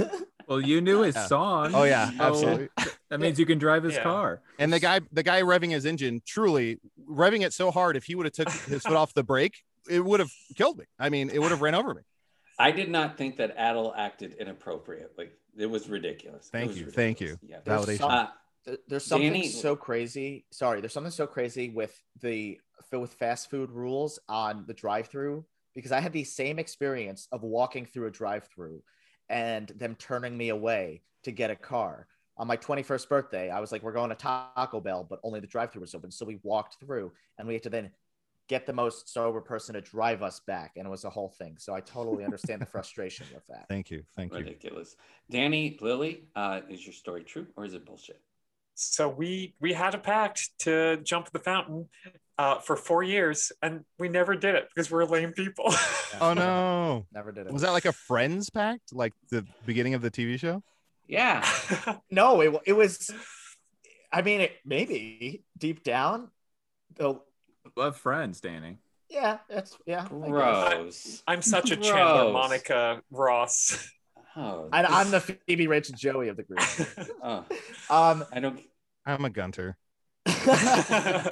E: Well, you knew his
D: Yeah.
E: song.
D: oh yeah,
E: so
D: absolutely.
E: That means you can drive his
C: Yeah.
E: car.
D: And the guy, the guy revving his engine, truly revving it so hard, if he would have took his foot off the brake, it would have killed me. I mean, it would have ran over me.
A: I did not think that Adal acted inappropriately. It was ridiculous.
D: Thank
A: was
D: you, thank
A: you. Yeah.
D: Validation.
A: Uh,
B: there's something
A: Danny-
B: so crazy. Sorry, there's something so crazy with the with fast food rules on the drive-through because I had the same experience of walking through a drive-through and them turning me away to get a car. On my 21st birthday, I was like, "We're going to Taco Bell, but only the drive-through was open." So we walked through, and we had to then get the most sober person to drive us back, and it was a whole thing. So I totally understand the frustration with that.
D: Thank you, thank you.
A: ridiculous. Danny, Lily, uh, is your story true or is it bullshit?
C: So we we had a pact to jump the fountain uh, for four years, and we never did it because we're lame people.
D: Oh no,
B: Never did it.
D: was that like a Friends pact, like the beginning of the TV show?
A: Yeah.
B: No, it, it was. I mean, it maybe deep down, though.
E: Love friends, Danny.
B: Yeah, that's yeah. I guess.
A: Gross.
C: I'm such a Chandler Monica Ross.
A: Oh,
B: And I'm the Phoebe, Rich, and Joey of the group.
A: oh,
B: Um,
A: I don't.
D: I'm a Gunther.
B: uh,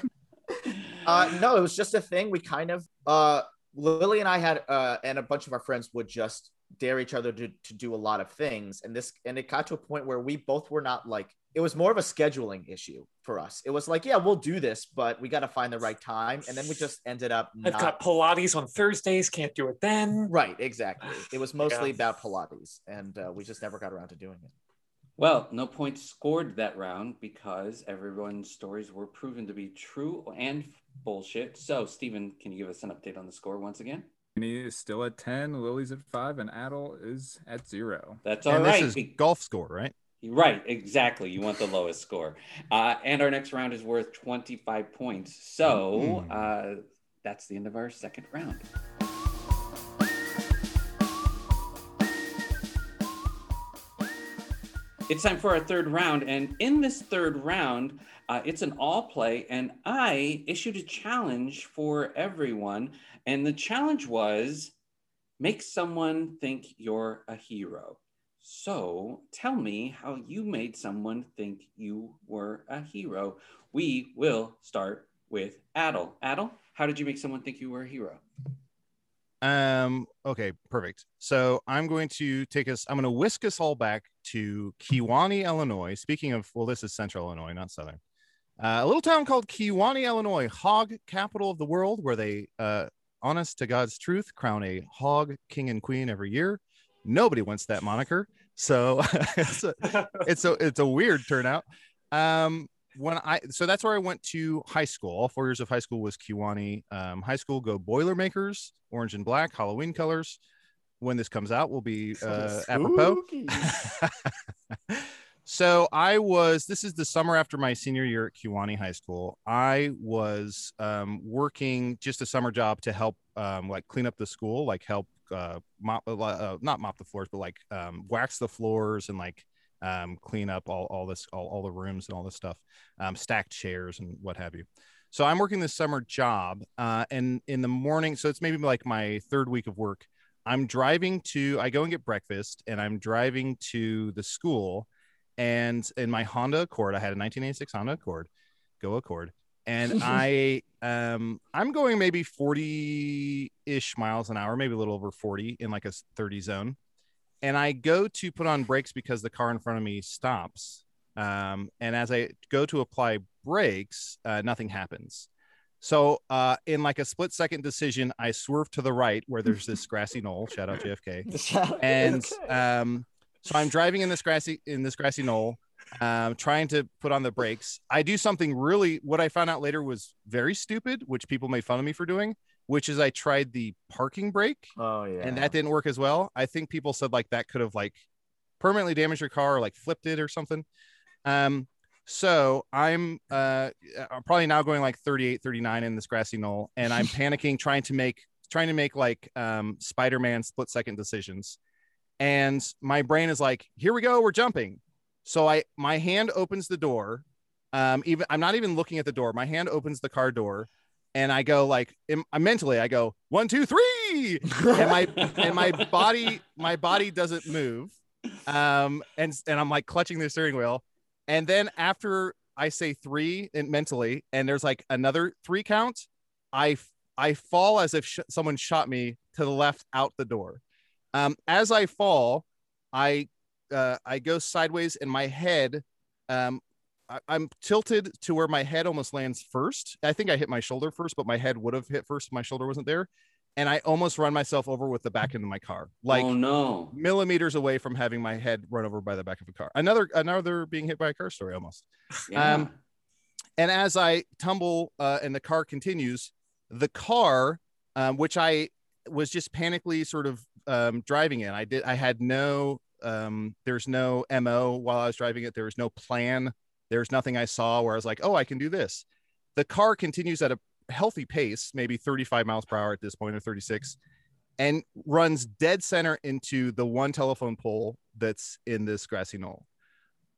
B: no, it was just a thing. We kind of uh Lily and I had uh, and a bunch of our friends would just dare each other to, to do a lot of things, and this and it got to a point where we both were not like it was more of a scheduling issue for us. It was like, yeah, we'll do this, but we got to find the right time, and then we just ended up.
C: I've
B: not-
C: got Pilates on Thursdays, can't do it then.
B: right, exactly. It was mostly
C: Yeah.
B: about Pilates, and uh, we just never got around to doing it.
A: Well, no points scored that round because everyone's stories were proven to be true and bullshit. So, Stephen, can you give us an update on the score once again?
E: Kenny is still at 10, Lily's at 5, and Adel is at 0.
A: That's all
D: and
A: right.
D: this is
A: be-
D: golf score, right?
A: Right, exactly. You want the lowest score. Uh, and our next round is worth 25 points. So
D: Mm.
A: uh, that's the end of our second round. It's time for our third round. And in this third round, uh, it's an all play. And I issued a challenge for everyone. And the challenge was make someone think you're a hero. So tell me how you made someone think you were a hero. We will start with Adal. Adal, how did you make someone think you were a hero?
D: Um, okay, perfect. So I'm going to take us, I'm going to whisk us all back to Kewanee, Illinois. Speaking of, well, this is central Illinois, not southern. Uh, a little town called Kewanee, Illinois, hog capital of the world, where they, uh, honest to God's truth, crown a hog king and queen every year. Nobody wants that moniker. So it's, a, it's a it's a weird turnout. Um, when I so that's where I went to high school. All four years of high school was Kewanee um, High School. Go Boilermakers, orange and black, Halloween colors. When this comes out, will be uh, apropos. So I was. This is the summer after my senior year at Kewanee High School. I was um, working just a summer job to help, um, like clean up the school, like help uh, mop, uh, not mop the floors, but like um, wax the floors and like um, clean up all, all this, all, all the rooms and all this stuff, um, stacked chairs and what have you. So I'm working this summer job, uh, and in the morning, so it's maybe like my third week of work. I'm driving to, I go and get breakfast, and I'm driving to the school, and in my Honda Accord, I had a 1986 Honda Accord, go Accord, and I, um, I'm going maybe 40 ish miles an hour, maybe a little over 40 in like a 30 zone, and I go to put on brakes because the car in front of me stops, um, and as I go to apply brakes, uh, nothing happens. So, uh, in like a split second decision, I swerve to the right where there's this grassy knoll. Shout out JFK. And um, so I'm driving in this grassy in this grassy knoll, um, trying to put on the brakes. I do something really. What I found out later was very stupid, which people made fun of me for doing. Which is I tried the parking brake,
B: oh yeah.
D: and that didn't work as well. I think people said like that could have like permanently damaged your car or like flipped it or something. Um, so I'm uh I'm probably now going like 38, 39 in this grassy knoll, and I'm panicking, trying to make trying to make like um Spider-Man split second decisions. And my brain is like, here we go, we're jumping. So I my hand opens the door. Um, even I'm not even looking at the door. My hand opens the car door, and I go like, im- mentally, I go one, two, three, and my and my body my body doesn't move um and and i'm like clutching the steering wheel and then after i say three and mentally and there's like another three count i i fall as if sh- someone shot me to the left out the door um as i fall i uh i go sideways and my head um I- I'm tilted to where my head almost lands first. I think I hit my shoulder first, but my head would have hit first. My shoulder wasn't there and I almost run myself over with the back end of my car, like
A: oh no.
D: millimeters away from having my head run over by the back of a car. Another another being hit by a car story almost.
A: Yeah.
D: Um, And as I tumble uh, and the car continues, the car, um, which I was just panically sort of um, driving in, I did I had no um, there's no mo while I was driving it. There was no plan. There's nothing I saw where I was like, oh, I can do this. The car continues at a healthy pace, maybe 35 miles per hour at this point or 36, and runs dead center into the one telephone pole that's in this grassy knoll.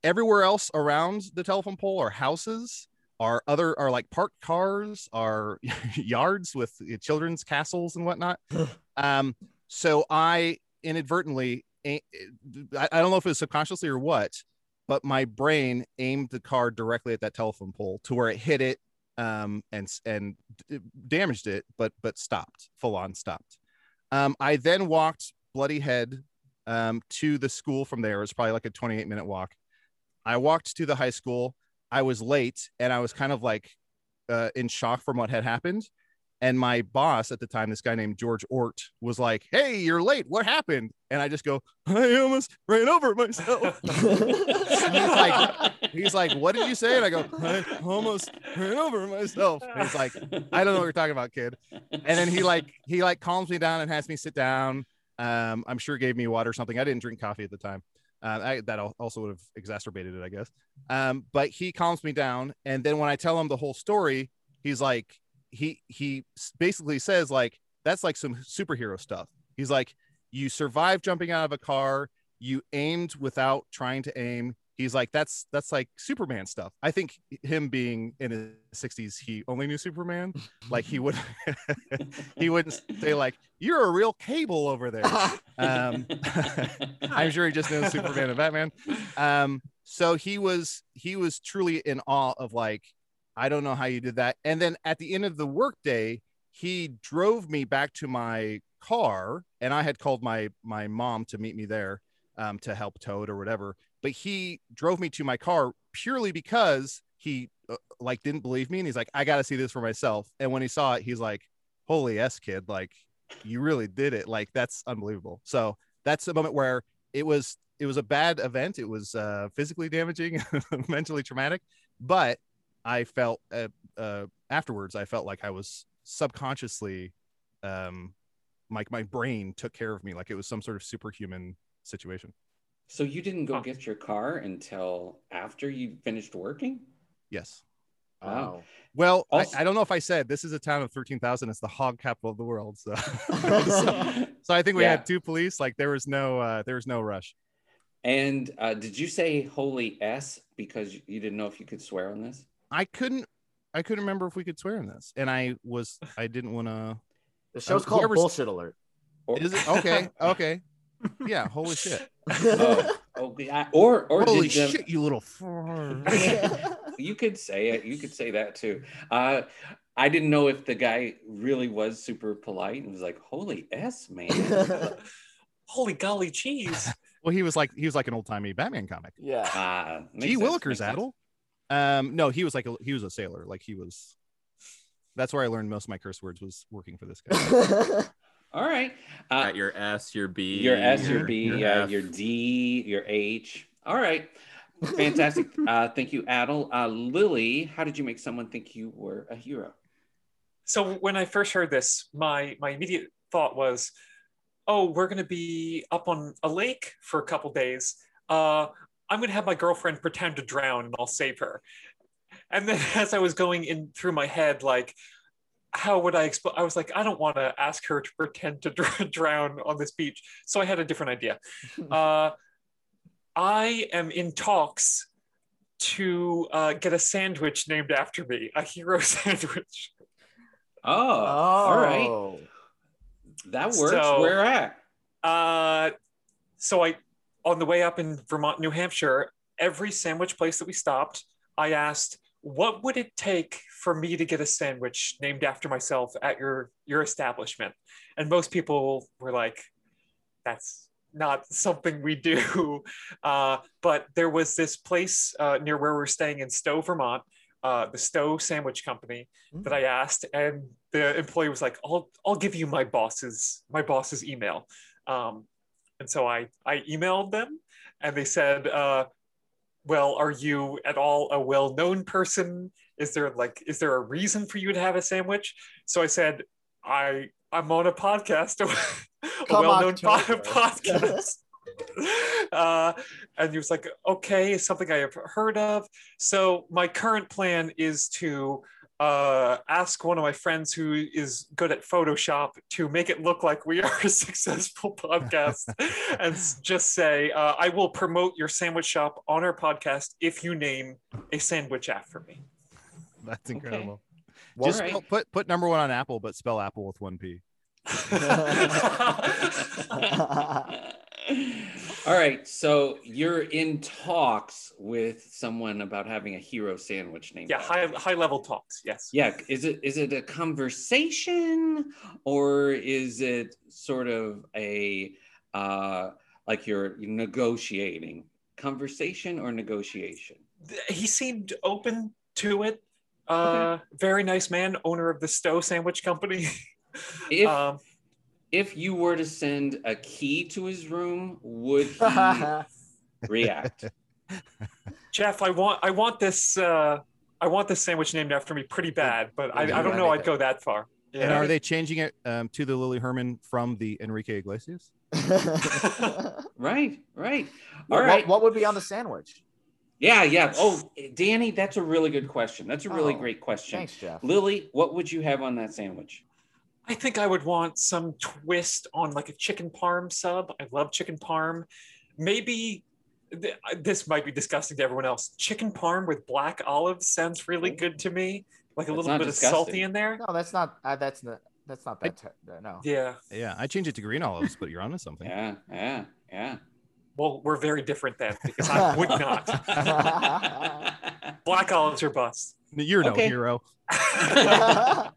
D: Everywhere else around the telephone pole are houses, are other are like parked cars, are yards with children's castles and whatnot. um, so I inadvertently, I don't know if it was subconsciously or what, but my brain aimed the car directly at that telephone pole to where it hit it um, and and damaged it, but but stopped full on stopped. Um, I then walked bloody head um, to the school from there. It was probably like a 28 minute walk. I walked to the high school. I was late and I was kind of like uh, in shock from what had happened. And my boss at the time, this guy named George Ort, was like, Hey, you're late. What happened? And I just go, I almost ran over myself. he's like, he's like, What did you say? And I go, I almost ran over myself. And he's like, I don't know what you're talking about, kid. And then he like he like calms me down and has me sit down. Um, I'm sure gave me water or something. I didn't drink coffee at the time. Uh, I, that also would have exacerbated it, I guess. Um, but he calms me down, and then when I tell him the whole story, he's like, he he basically says like that's like some superhero stuff. He's like, you survived jumping out of a car, you aimed without trying to aim. He's like, that's that's like Superman stuff. I think him being in his 60s, he only knew Superman. Like he would he wouldn't say like, you're a real cable over there. Um, I'm sure he just knows Superman and Batman. Um, so he was he was truly in awe of like, I don't know how you did that. And then at the end of the workday, he drove me back to my car, and I had called my my mom to meet me there um, to help tow it or whatever. But he drove me to my car purely because he uh, like didn't believe me, and he's like, I got to see this for myself. And when he saw it, he's like, Holy s kid, like you really did it. Like that's unbelievable. So that's a moment where it was it was a bad event. It was uh, physically damaging, mentally traumatic, but I felt uh, uh, afterwards. I felt like I was subconsciously, um, like my brain took care of me, like it was some sort of superhuman situation.
A: So you didn't go
C: Huh.
A: get your car until after you finished working?
D: Yes.
B: Wow.
D: Well,
A: Also-
D: I, I don't know if I said this is a town of thirteen thousand. It's the hog capital of the world. So, so, so I think we
A: Yeah.
D: had two police. Like there was no uh, there was no rush.
A: And uh, did you say holy S because you didn't know if you could swear on this?
D: I couldn't I couldn't remember if we could swear in this, and I was I didn't want to.
B: The show's
D: Uh,
B: called
D: whoever's-
B: Bullshit Alert.
A: Or,
D: Is it okay? Okay. Yeah. Holy shit.
A: oh, okay. I- or or
D: Holy
A: did, um,
D: shit, you little.
A: you could say it. You could say that too. Uh, I didn't know if the guy really was super polite and was like, "Holy S, man."
C: Holy golly cheese.
D: Well, he was like he was like an old timey Batman comic.
B: yeah.
A: Uh, makes
D: Gee
A: sense,
D: Willikers,
A: makes.
D: Adal. Um, no, he was like a, he was a sailor. Like he was. That's where I learned most of my curse words was working for this guy.
A: All right. Uh,
E: Got your S, your B,
A: your S, your B, yeah,
E: F.
A: your D, your H. All right. Fantastic. uh, thank you, Adal. Uh, Lily, how did you make someone think you were a hero?
C: So when I first heard this, my my immediate thought was, "Oh, we're going to be up on a lake for a couple days. Uh, I'm going to have my girlfriend pretend to drown, and I'll save her." And then as I was going in through my head, like, how would I explain? I was like, I don't want to ask her to pretend to dr- drown on this beach. So I had a different idea. Uh, I am in talks to uh, get a sandwich named after me, a hero sandwich.
A: Oh,
B: oh.
A: all right. That works.
C: So-
A: Where at?
C: Uh, so I, on the way up in Vermont, New Hampshire, every sandwich place that we stopped, I asked, "What would it take for me to get a sandwich named after myself at your your establishment?" And most people were like, "That's not something we do." Uh, but there was this place uh, near where we were staying in Stowe, Vermont, uh, the Stowe Sandwich Company, that I asked, and the employee was like, "I'll I'll give you my boss's my boss's email." Um, and so I I emailed them, and they said, uh, "Well, are you at all a well-known person? Is there like is there a reason for you to have a sandwich?" So I said, "I I'm on a podcast, a well-known
B: October.
C: podcast." uh, and he was like, "Okay, it's something I have heard of." So my current plan is to uh, ask one of my friends who is good at Photoshop to make it look like we are a successful podcast, and just say, uh, "I will promote your sandwich shop on our podcast if you name a sandwich after me."
D: That's incredible.
B: Well,
D: Just
A: All right.
D: spell- put put number one on Apple, but spell Apple with one P.
A: All right, so you're in talks with someone about having a hero sandwich named.
C: Yeah, high high level talks. Yes.
A: Yeah, is it is it a conversation or is it sort of a uh like you're negotiating? Conversation or negotiation?
C: He seemed open to it. Uh, very nice man, owner of the Stowe Sandwich Company.
A: If
C: um,
A: if you were to send a key to his room, would he react?
C: Jeff, I want I want this uh, I want this sandwich named after me pretty bad, but I, I don't know I'd go that far.
D: And are they changing it um, to the Lily Herman from the Enrique Iglesias?
A: Right, right. All
B: what,
A: right.
B: what would be on the sandwich?
A: Yeah, yeah. Oh, Danny, that's a really good question. That's a really
B: Oh,
A: great question.
B: Thanks, Jeff.
A: Lily, what would you have on that sandwich?
C: I think I would want some twist on like a chicken parm sub. I love chicken parm. Maybe th- this might be disgusting to everyone else. Chicken parm with black olives sounds really good to me. Like a
A: That's
C: little
A: not
C: bit of salty in there.
B: No, that's not. Uh, that's not. That's not that. Ter- no.
C: Yeah.
D: Yeah, I changed it to green olives, but you're onto something.
A: Yeah, yeah, yeah.
C: Well, we're very different then because I would not. Black olives are bust.
D: You're no
A: Okay.
D: hero.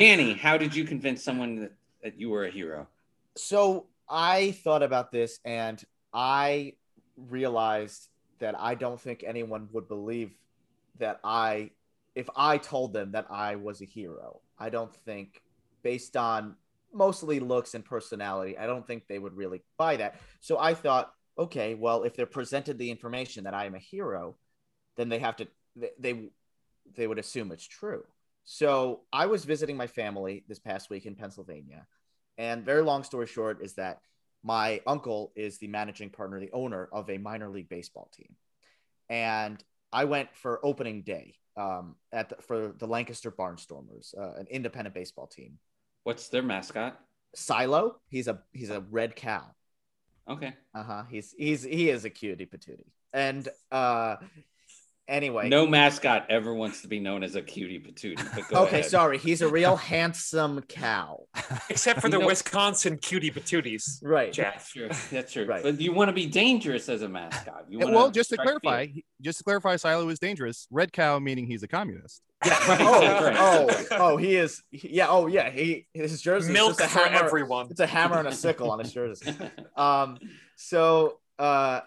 A: Danny, how did you convince someone that, that you were a hero?
B: so I thought about this and I realized that I don't think anyone would believe that I, if I told them that I was a hero, I don't think, based on mostly looks and personality, I don't think they would really buy that. So I thought, okay, well, if they're presented the information that I am a hero, then they have to, they, they, they would assume it's true. So I was visiting my family this past week in Pennsylvania. And very long story short is that my uncle is the managing partner, the owner of a minor league baseball team. And I went for opening day um, at the, for the Lancaster Barnstormers, uh, an independent baseball team.
A: What's their mascot?
B: Silo, he's a he's a red cow.
A: Okay.
B: Uh huh. He's he's he is a cutie patootie. And uh, anyway,
A: No mascot ever wants to be known as a cutie patootie. But go
B: okay,
A: ahead.
B: sorry, he's a real handsome cow.
C: Except for
A: You
C: the
A: know-
C: Wisconsin cutie patooties,
B: Right.
C: Jeff.
A: That's true. That's true.
B: Right.
A: But you want to be dangerous as a mascot. You
D: well, just to clarify,
A: fear.
D: just to clarify, Silo is dangerous. Red cow meaning he's a communist.
A: Yeah, right.
B: oh,
A: right.
B: oh, oh, he is. he- yeah. Oh, yeah. He his jersey
C: Milk
B: just a
C: for
B: hammer.
C: everyone.
B: It's a hammer and a sickle on his jersey. Um, so uh,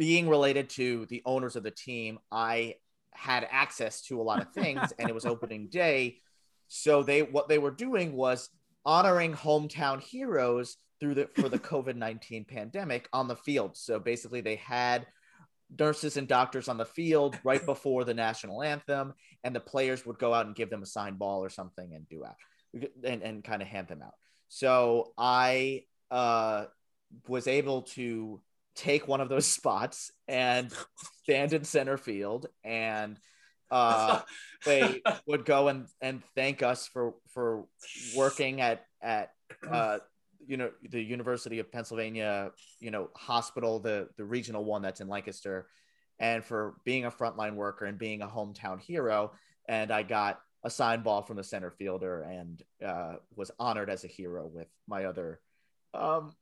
B: being related to the owners of the team, I had access to a lot of things, and it was opening day. So they what they were doing was honoring hometown heroes through the for the COVID nineteen pandemic on the field. So basically, they had nurses and doctors on the field right before the national anthem, and the players would go out and give them a signed ball or something and do out and, and kind of hand them out. So I uh, was able to take one of those spots and stand in center field and uh, they would go and, and thank us for for working at at uh, you know the University of Pennsylvania you know hospital the the regional one that's in Lancaster and for being a frontline worker and being a hometown hero. And I got a signed ball from the center fielder and uh, was honored as a hero with my other um,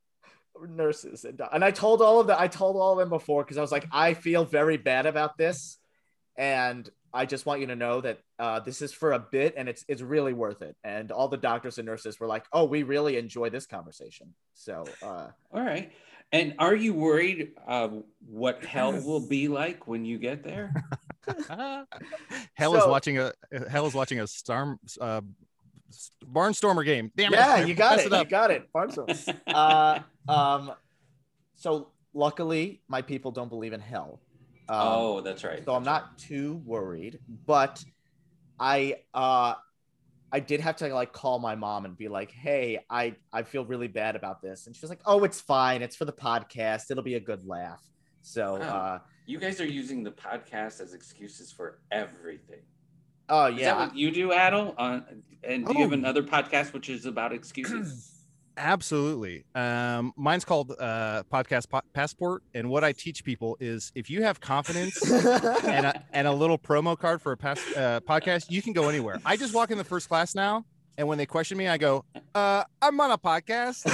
B: nurses and and I told all of them I told all of them before because I was like I feel very bad about this and I just want you to know that uh, this is for a bit and it's it's really worth it and all the doctors and nurses were like oh we really enjoy this conversation so uh,
A: All right. And are you worried uh, what hell will be like when you get there?
D: hell is watching a hell is watching a storm uh, barnstormer game. Damn it!
B: yeah
D: I
B: you got
D: messed
B: it, you got it Barnstable. um, so luckily my people don't believe in hell um,
A: oh, that's right.
B: so I'm not too worried. But I uh I did have to like call my mom and be like, "Hey, I I feel really bad about this," and she was like, "Oh, it's fine. It's for the podcast. It'll be a good laugh." So,
A: Wow.
B: uh,
A: You guys are using the podcast as excuses for everything.
B: oh
A: Is that
B: yeah,
A: what you do, Adal? Uh, and do you have
D: Oh.
A: another podcast which is about excuses?
D: Absolutely. Um, mine's called uh, Podcast Pa- Passport, and what I teach people is if you have confidence and a, and a little promo card for a past, uh, podcast, you can go anywhere. I just walk in the first class now, and when they question me, I go, uh, "I'm on a podcast."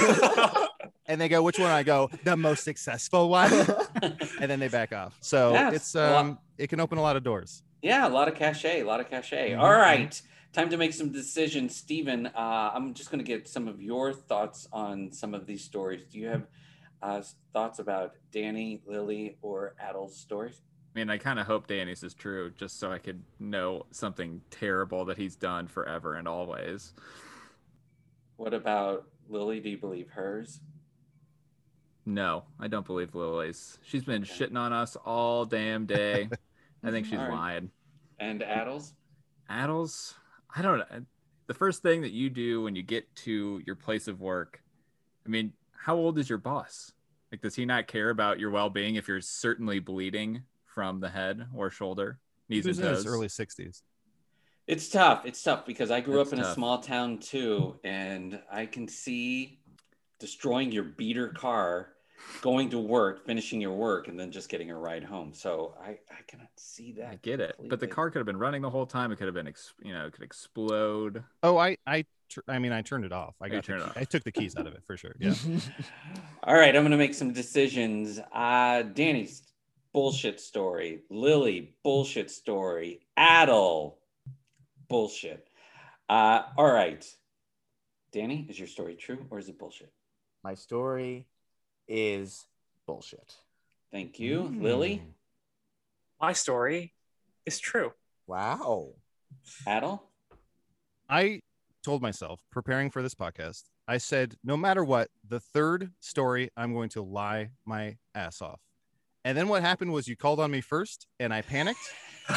D: and they go, "Which one?" I go, "The most successful one," and then they back off. So
A: Yes,
D: it's um, it can open a lot of doors.
A: Yeah, a lot of cachet, a lot of cachet.
D: Mhm,
A: All right, time to make some decisions. Stephen, uh, I'm just going to get some of your thoughts on some of these stories. Do you have uh, thoughts about Danny, Lily, or Adal's stories?
E: I mean, I kind of hope Danny's is true, just so I could know something terrible that he's done forever and always.
A: What about Lily? Do you believe hers?
E: No, I don't believe Lily's. She's been shitting on us all damn day. I think she's
A: right.
E: lying.
A: And Adal's?
E: Adal's, I don't know. The first thing that you do when you get to your place of work, I mean, how old is your boss? Like, does he not care about your well being if you're certainly bleeding from the head or shoulder,
D: He
E: knees
D: was
E: and
D: in his early 60s.
A: It's tough. It's tough because I grew
E: It's
A: up in a small town too, and I can see destroying your beater car, going to work, finishing your work, and then just getting a ride home. So I, I cannot see that.
E: I get it, but the car could have been running the whole time. It could have been, ex- you know, it could explode.
D: Oh, I I tr- I mean, I turned it off. I
E: Oh,
D: got the
E: turned off.
D: I took the keys out of it for sure. Yeah.
A: All right, I'm gonna make some decisions. Uh, Danny's bullshit story. Lily bullshit story. Adal bullshit. Uh, all right, Danny, is your story true or is it bullshit?
B: My story is bullshit.
A: Thank you,
D: Mm.
A: Lily.
C: My story is true.
B: Wow.
A: Adal.
D: I told myself preparing for this podcast, I said, no matter what, the third story, I'm going to lie my ass off. And then what happened was you called on me first and I panicked.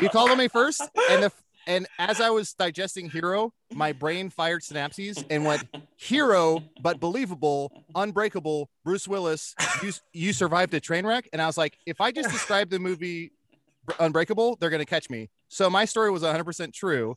D: You called on me first and the and as I was digesting Hero, my brain fired synapses and went Hero, but believable, unbreakable, Bruce Willis, you you survived a train wreck and I was like, if I just describe the movie Unbreakable, they're to catch me. So my story was 100% true,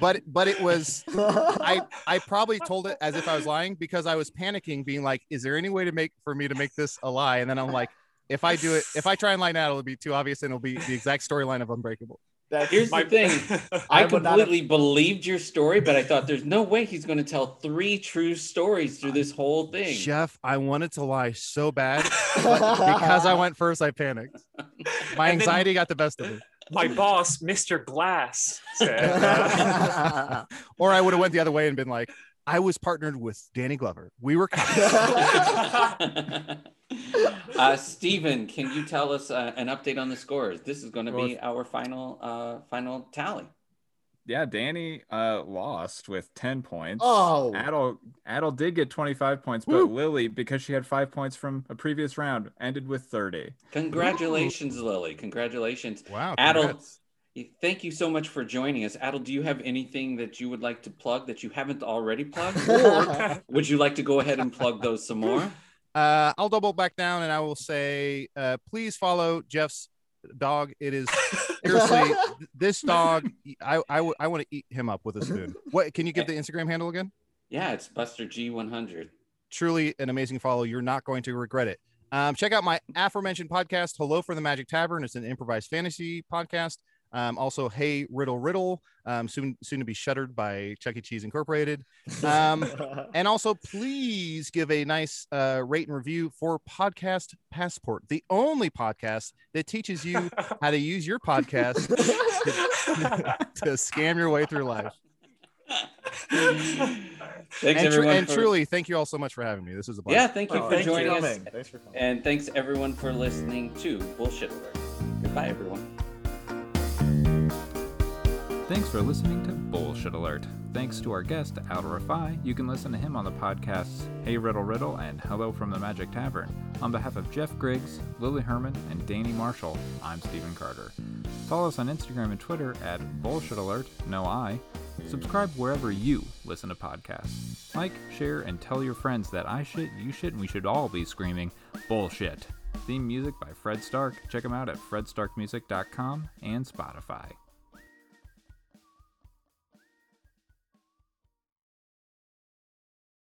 D: but but it was I I probably told it as if I was lying because I was panicking, being like, "Is there any way to make for me to make this a lie?" And then I'm like, "If I do it, if I try and lie now, it'll be too obvious, and it'll be the exact storyline of Unbreakable."
B: That's
A: Here's
C: My-
A: the thing.
B: I
A: I
B: would not have-
A: completely believed your story, but I thought there's no way he's going to tell three true stories through this whole thing.
D: Chef, I wanted to lie so bad, because I went first, I panicked. My
C: And then-
D: anxiety got the best of me,
C: My boss, Mr. Glass, said, uh,
D: or I would have went the other way and been like, "I was partnered with Danny Glover. We were."
A: uh, Stephen, can you tell us uh, an update on the scores? This is going to
E: Well,
A: be our final uh, final tally.
E: Yeah, Danny uh, lost with 10 points.
B: Oh.
E: Adal, Adal did get 25 points, but
D: Woo.
E: Lily, because she had five points from a previous round, ended with 30.
A: Congratulations, Lily. Congratulations.
D: Wow,
A: Adal,
D: congrats.
A: thank you so much for joining us. Adal, do you have anything that you would like to plug that you haven't already plugged? Or would you like to go ahead and plug those some more?
D: Uh, I'll double back down and I will say, uh, please follow Jeff's dog. It is seriously this dog. I I, w- I want to eat him up with a spoon. What can you give the Instagram handle again?
A: Yeah, it's Buster G100.
D: Truly an amazing follow. You're not going to regret it. Um, check out my aforementioned podcast, Hello from the Magic Tavern. It's an improvised fantasy podcast. Um, also, Hey Riddle Riddle, um, soon soon to be shuttered by Chuck E. Cheese Incorporated. Um, and also, please give a nice uh, rate and review for Podcast Passport, the only podcast that teaches you how to use your podcast to scam your way through life.
A: Thanks
D: and, tru-
A: everyone.
D: and
A: for-
D: truly, thank you all so much for having me. This is a blast.
A: yeah, thank you
B: Oh,
A: for
B: thanks
A: joining us.
B: Thanks for coming.
A: And thanks everyone for listening to Bullshit Alert. Goodbye, everyone.
E: Thanks for listening to Bullshit Alert. Thanks to our guest, Al Rifai. You can listen to him on the podcasts Hey Riddle Riddle and Hello from the Magic Tavern. On behalf of Jeff Griggs, Lily Herman, and Danny Marshall, I'm Stephen Carter. Follow us on Instagram and Twitter at Bullshit Alert, no I. Subscribe wherever you listen to podcasts. Like, share, and tell your friends that I shit, you shit, and we should all be screaming bullshit. Theme music by Fred Stark. Check him out at fredstarkmusic.com and Spotify.